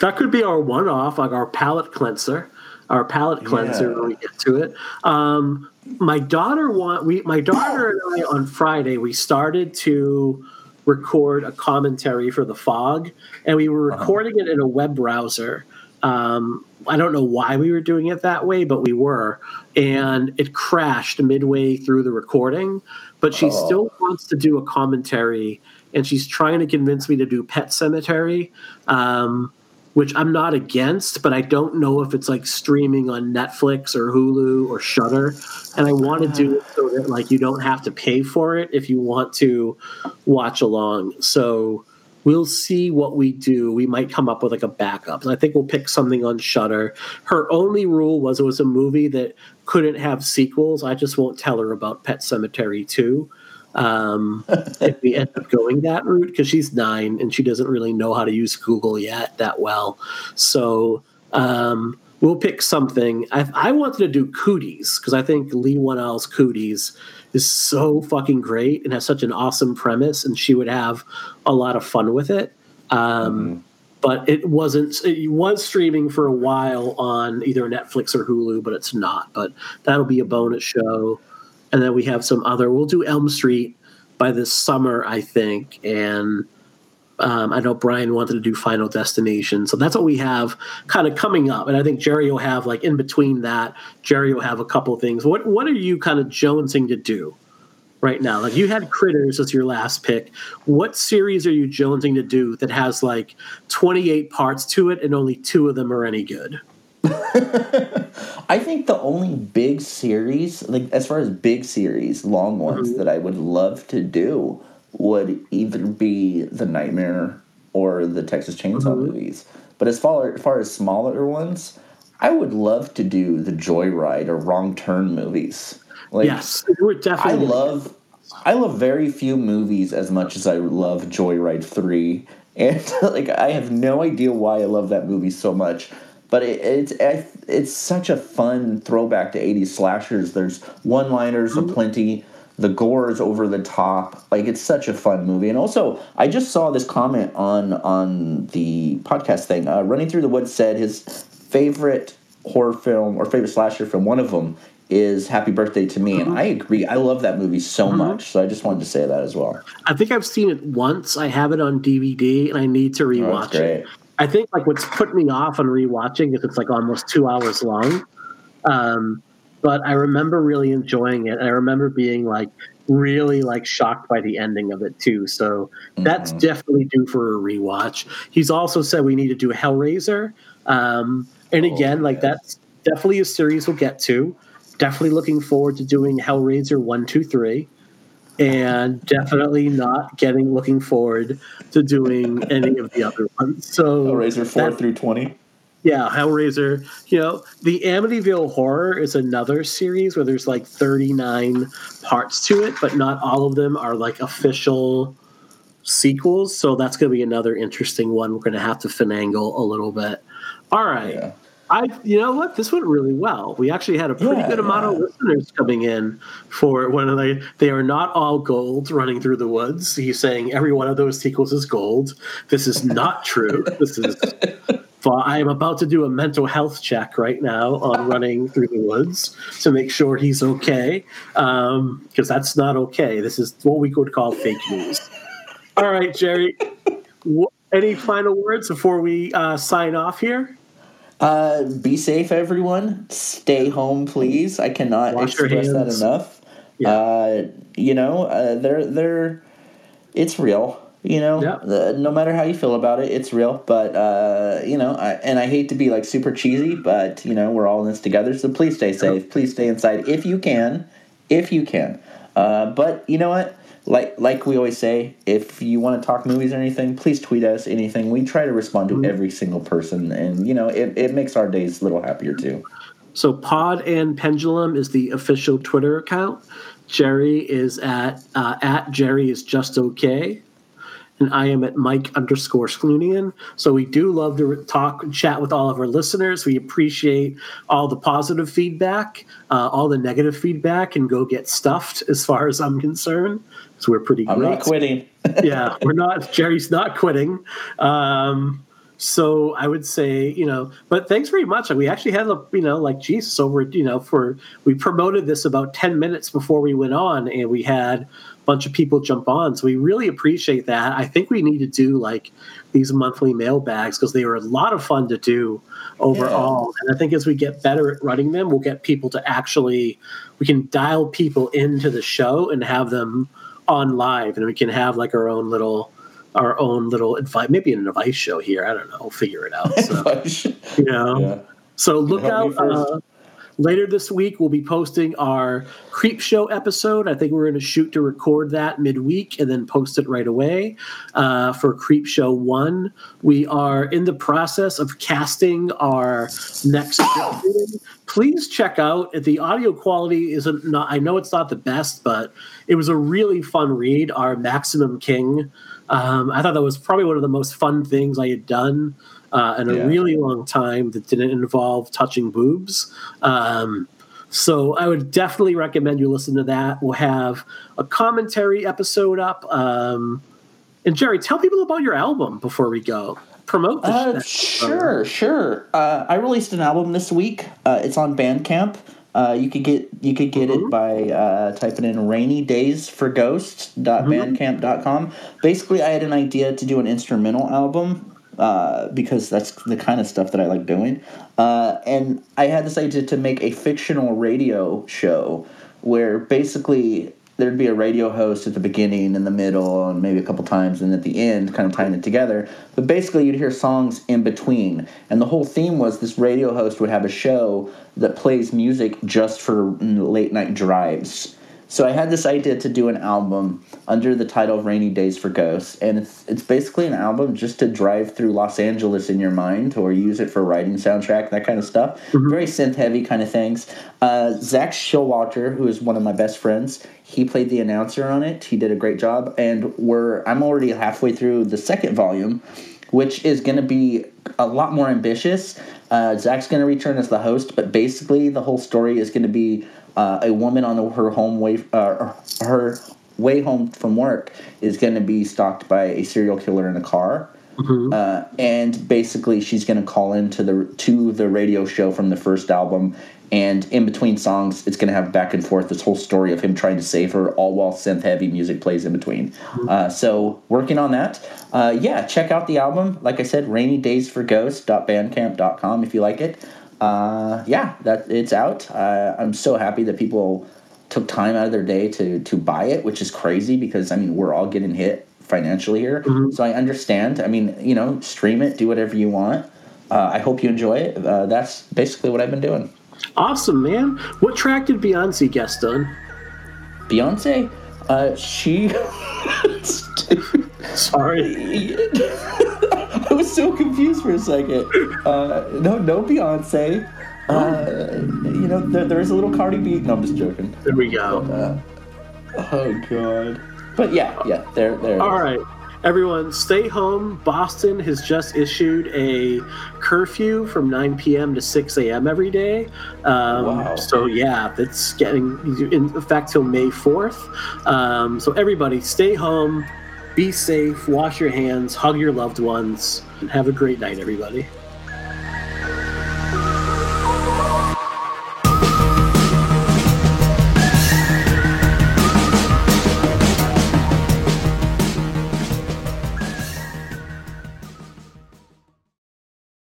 That could be our one-off like our palate cleanser our palate cleanser yeah. when we get to it. Um, my daughter want we my daughter and I on Friday we started to record a commentary for the fog and we were uh-huh. recording uh-huh. it in a web browser um, i don't know why we were doing it that way but we were and it crashed midway through the recording but she oh. still wants to do a commentary and she's trying to convince me to do Pet Sematary. um, which I'm not against, but I don't know if it's like streaming on Netflix or Hulu or Shudder. And I want to do it so that like you don't have to pay for it if you want to watch along. So we'll see what we do. We might come up with like a backup. I think we'll pick something on Shudder. Her only rule was it was a movie that couldn't have sequels. I just won't tell her about Pet Sematary 2 um, if we end up going that route because she's nine and she doesn't really know how to use Google yet that well. So um, we'll pick something. I, I wanted to do Cooties because I think Leigh Whannell's Cooties is so fucking great and has such an awesome premise, and she would have a lot of fun with it. Um, mm-hmm. But it wasn't. It was streaming for a while on either Netflix or Hulu, but it's not. But that'll be a bonus show and then we have some other. We'll do Elm Street by this summer, I think, and um, I know Brian wanted to do Final Destination, so that's what we have kind of coming up. And I think Jerry will have like in between that, Jerry will have a couple things. What what are you kind of jonesing to do right now? Like you had Critters as your last pick. What series are you jonesing to do that has like twenty eight parts to it and only two of them are any good? I think the only big series, like as far as big series, long ones mm-hmm. that I would love to do would either be the Nightmare or the Texas Chainsaw mm-hmm. movies. But as far, as far as smaller ones, I would love to do the Joyride or Wrong Turn movies. Like, yes, we're definitely. I love, I love very few movies as much as I love Joyride three, and like I have no idea why I love that movie so much but it, it's it's such a fun throwback to 80s slashers. There's one-liners mm-hmm. aplenty. The gore is over the top. Like it's such a fun movie. And also, I just saw this comment on on the podcast thing. Uh, Running Through the Woods said his favorite horror film or favorite slasher film, one of them is Happy Birthday to Me, and mm-hmm. I agree. I love that movie so mm-hmm. much. So I just wanted to say that as well. I think I've seen it once. I have it on DVD, and I need to oh, rewatch oh, it. I think like what's put me off on rewatching is it's like almost two hours long. Um, but I remember really enjoying it. I remember being like really like shocked by the ending of it too. So mm-hmm. that's definitely due for a rewatch. He's also said we need to do Hellraiser. Um, and oh, again, like that's definitely a series we'll get to. Definitely looking forward to doing Hellraiser one, two, three and definitely not getting looking forward to doing any of the other ones. So Hellraiser four that, through twenty. Yeah, Hellraiser. You know, the Amityville Horror is another series where there's like 39 parts to it, but not all of them are like official sequels. So that's going to be another interesting one. We're going to have to finagle a little bit. All right. Yeah. I, you know what, this went really well. We actually had a pretty yeah, good yeah. amount of listeners coming in for when they they are not all gold running through the woods. He's saying every one of those sequels is gold. This is not true. this is. I am about to do a mental health check right now on running through the woods to make sure he's okay, because um, that's not okay. This is what we could call fake news. All right, Jerry. Any final words before we uh, sign off here? Uh, be safe, everyone. Stay home, please. I cannot Wash express that enough. Yeah. Uh, you know, uh, they're they're. It's real. You know, yeah. no matter how you feel about it, it's real. But uh, you know, I, and I hate to be like super cheesy, but you know, we're all in this together. So please stay safe. Please stay inside if you can, if you can. Uh, but you know what? Like like we always say, if you want to talk movies or anything, please tweet us anything. We try to respond to mm-hmm. every single person, and you know it, it makes our days a little happier too. So Pod and Pendulum is the official Twitter account. Jerry is at uh, at Jerry is just okay and I am at Mike underscore Scloonian. So we do love to talk and chat with all of our listeners. We appreciate all the positive feedback, uh, all the negative feedback, and go get stuffed as far as I'm concerned. So we're pretty I'm great. not quitting. yeah, we're not. Jerry's not quitting. Um, so I would say, you know, but thanks very much. We actually had a, you know, like Jesus over, you know, for we promoted this about 10 minutes before we went on and we had a bunch of people jump on. So we really appreciate that. I think we need to do like these monthly mailbags because they were a lot of fun to do overall. Yeah. And I think as we get better at running them, we'll get people to actually we can dial people into the show and have them on live, and we can have like our own little our own little advice, maybe an advice show here. I don't know. We'll figure it out. So, you know. Yeah. So look out. Uh, Later this week, we'll be posting our Creepshow episode. I think we're going to shoot to record that midweek and then post it right away uh, for Creepshow 1. We are in the process of casting our next Please check out the audio quality isn't not I know it's not the best, but it was a really fun read. Our Maximum King. Um, I thought that was probably one of the most fun things I had done uh, in a yeah. really long time that didn't involve touching boobs. Um, so I would definitely recommend you listen to that. We'll have a commentary episode up. Um, and Jerry, tell people about your album before we go. Promote. Uh, sure, sure. Uh, I released an album this week. Uh, it's on Bandcamp. Uh, you could get you could get mm-hmm. it by uh, typing in rainy days for ghosts.bandcamp.com. Mm-hmm. Basically, I had an idea to do an instrumental album uh, because that's the kind of stuff that I like doing. Uh, and I had this idea to make a fictional radio show where basically there'd be a radio host at the beginning and the middle and maybe a couple times and at the end kind of tying it together. But basically you'd hear songs in between. And the whole theme was this radio host would have a show that plays music just for late night drives so I had this idea to do an album under the title Rainy Days for Ghosts, and it's it's basically an album just to drive through Los Angeles in your mind or use it for writing soundtrack, that kind of stuff. Mm-hmm. Very synth heavy kind of things. Uh, Zach Showalter, who is one of my best friends, he played the announcer on it. He did a great job, and we're I'm already halfway through the second volume, which is going to be a lot more ambitious. Uh, Zach's going to return as the host, but basically the whole story is going to be uh, a woman on her home way uh, her way home from work is going to be stalked by a serial killer in a car. Mm-hmm. Uh, and basically, she's going to call into the to the radio show from the first album, and in between songs, it's going to have back and forth this whole story of him trying to save her, all while synth heavy music plays in between. Mm-hmm. Uh, so, working on that. Uh, yeah, check out the album. Like I said, Rainy Days for Ghosts.bandcamp.com if you like it uh, yeah, that it's out. Uh, I'm so happy that people took time out of their day to to buy it, which is crazy because I mean we're all getting hit financially here. Mm-hmm. So I understand. I mean, you know, stream it, do whatever you want. Uh, I hope you enjoy it. Uh, that's basically what I've been doing. Awesome, man. What track did Beyonce guest on? Beyonce, uh, she. Sorry. I was so confused for a second. Uh, no, no Beyonce. Uh, you know, there, there is a little Cardi B. No, I'm just joking. There we go. Uh, oh God. But yeah, yeah, there, there. All right, everyone, stay home. Boston has just issued a curfew from 9 p.m. to 6 a.m. every day. Um, wow. So yeah, it's getting in effect till May 4th. Um, so everybody, stay home be safe, wash your hands, hug your loved ones, and have a great night, everybody.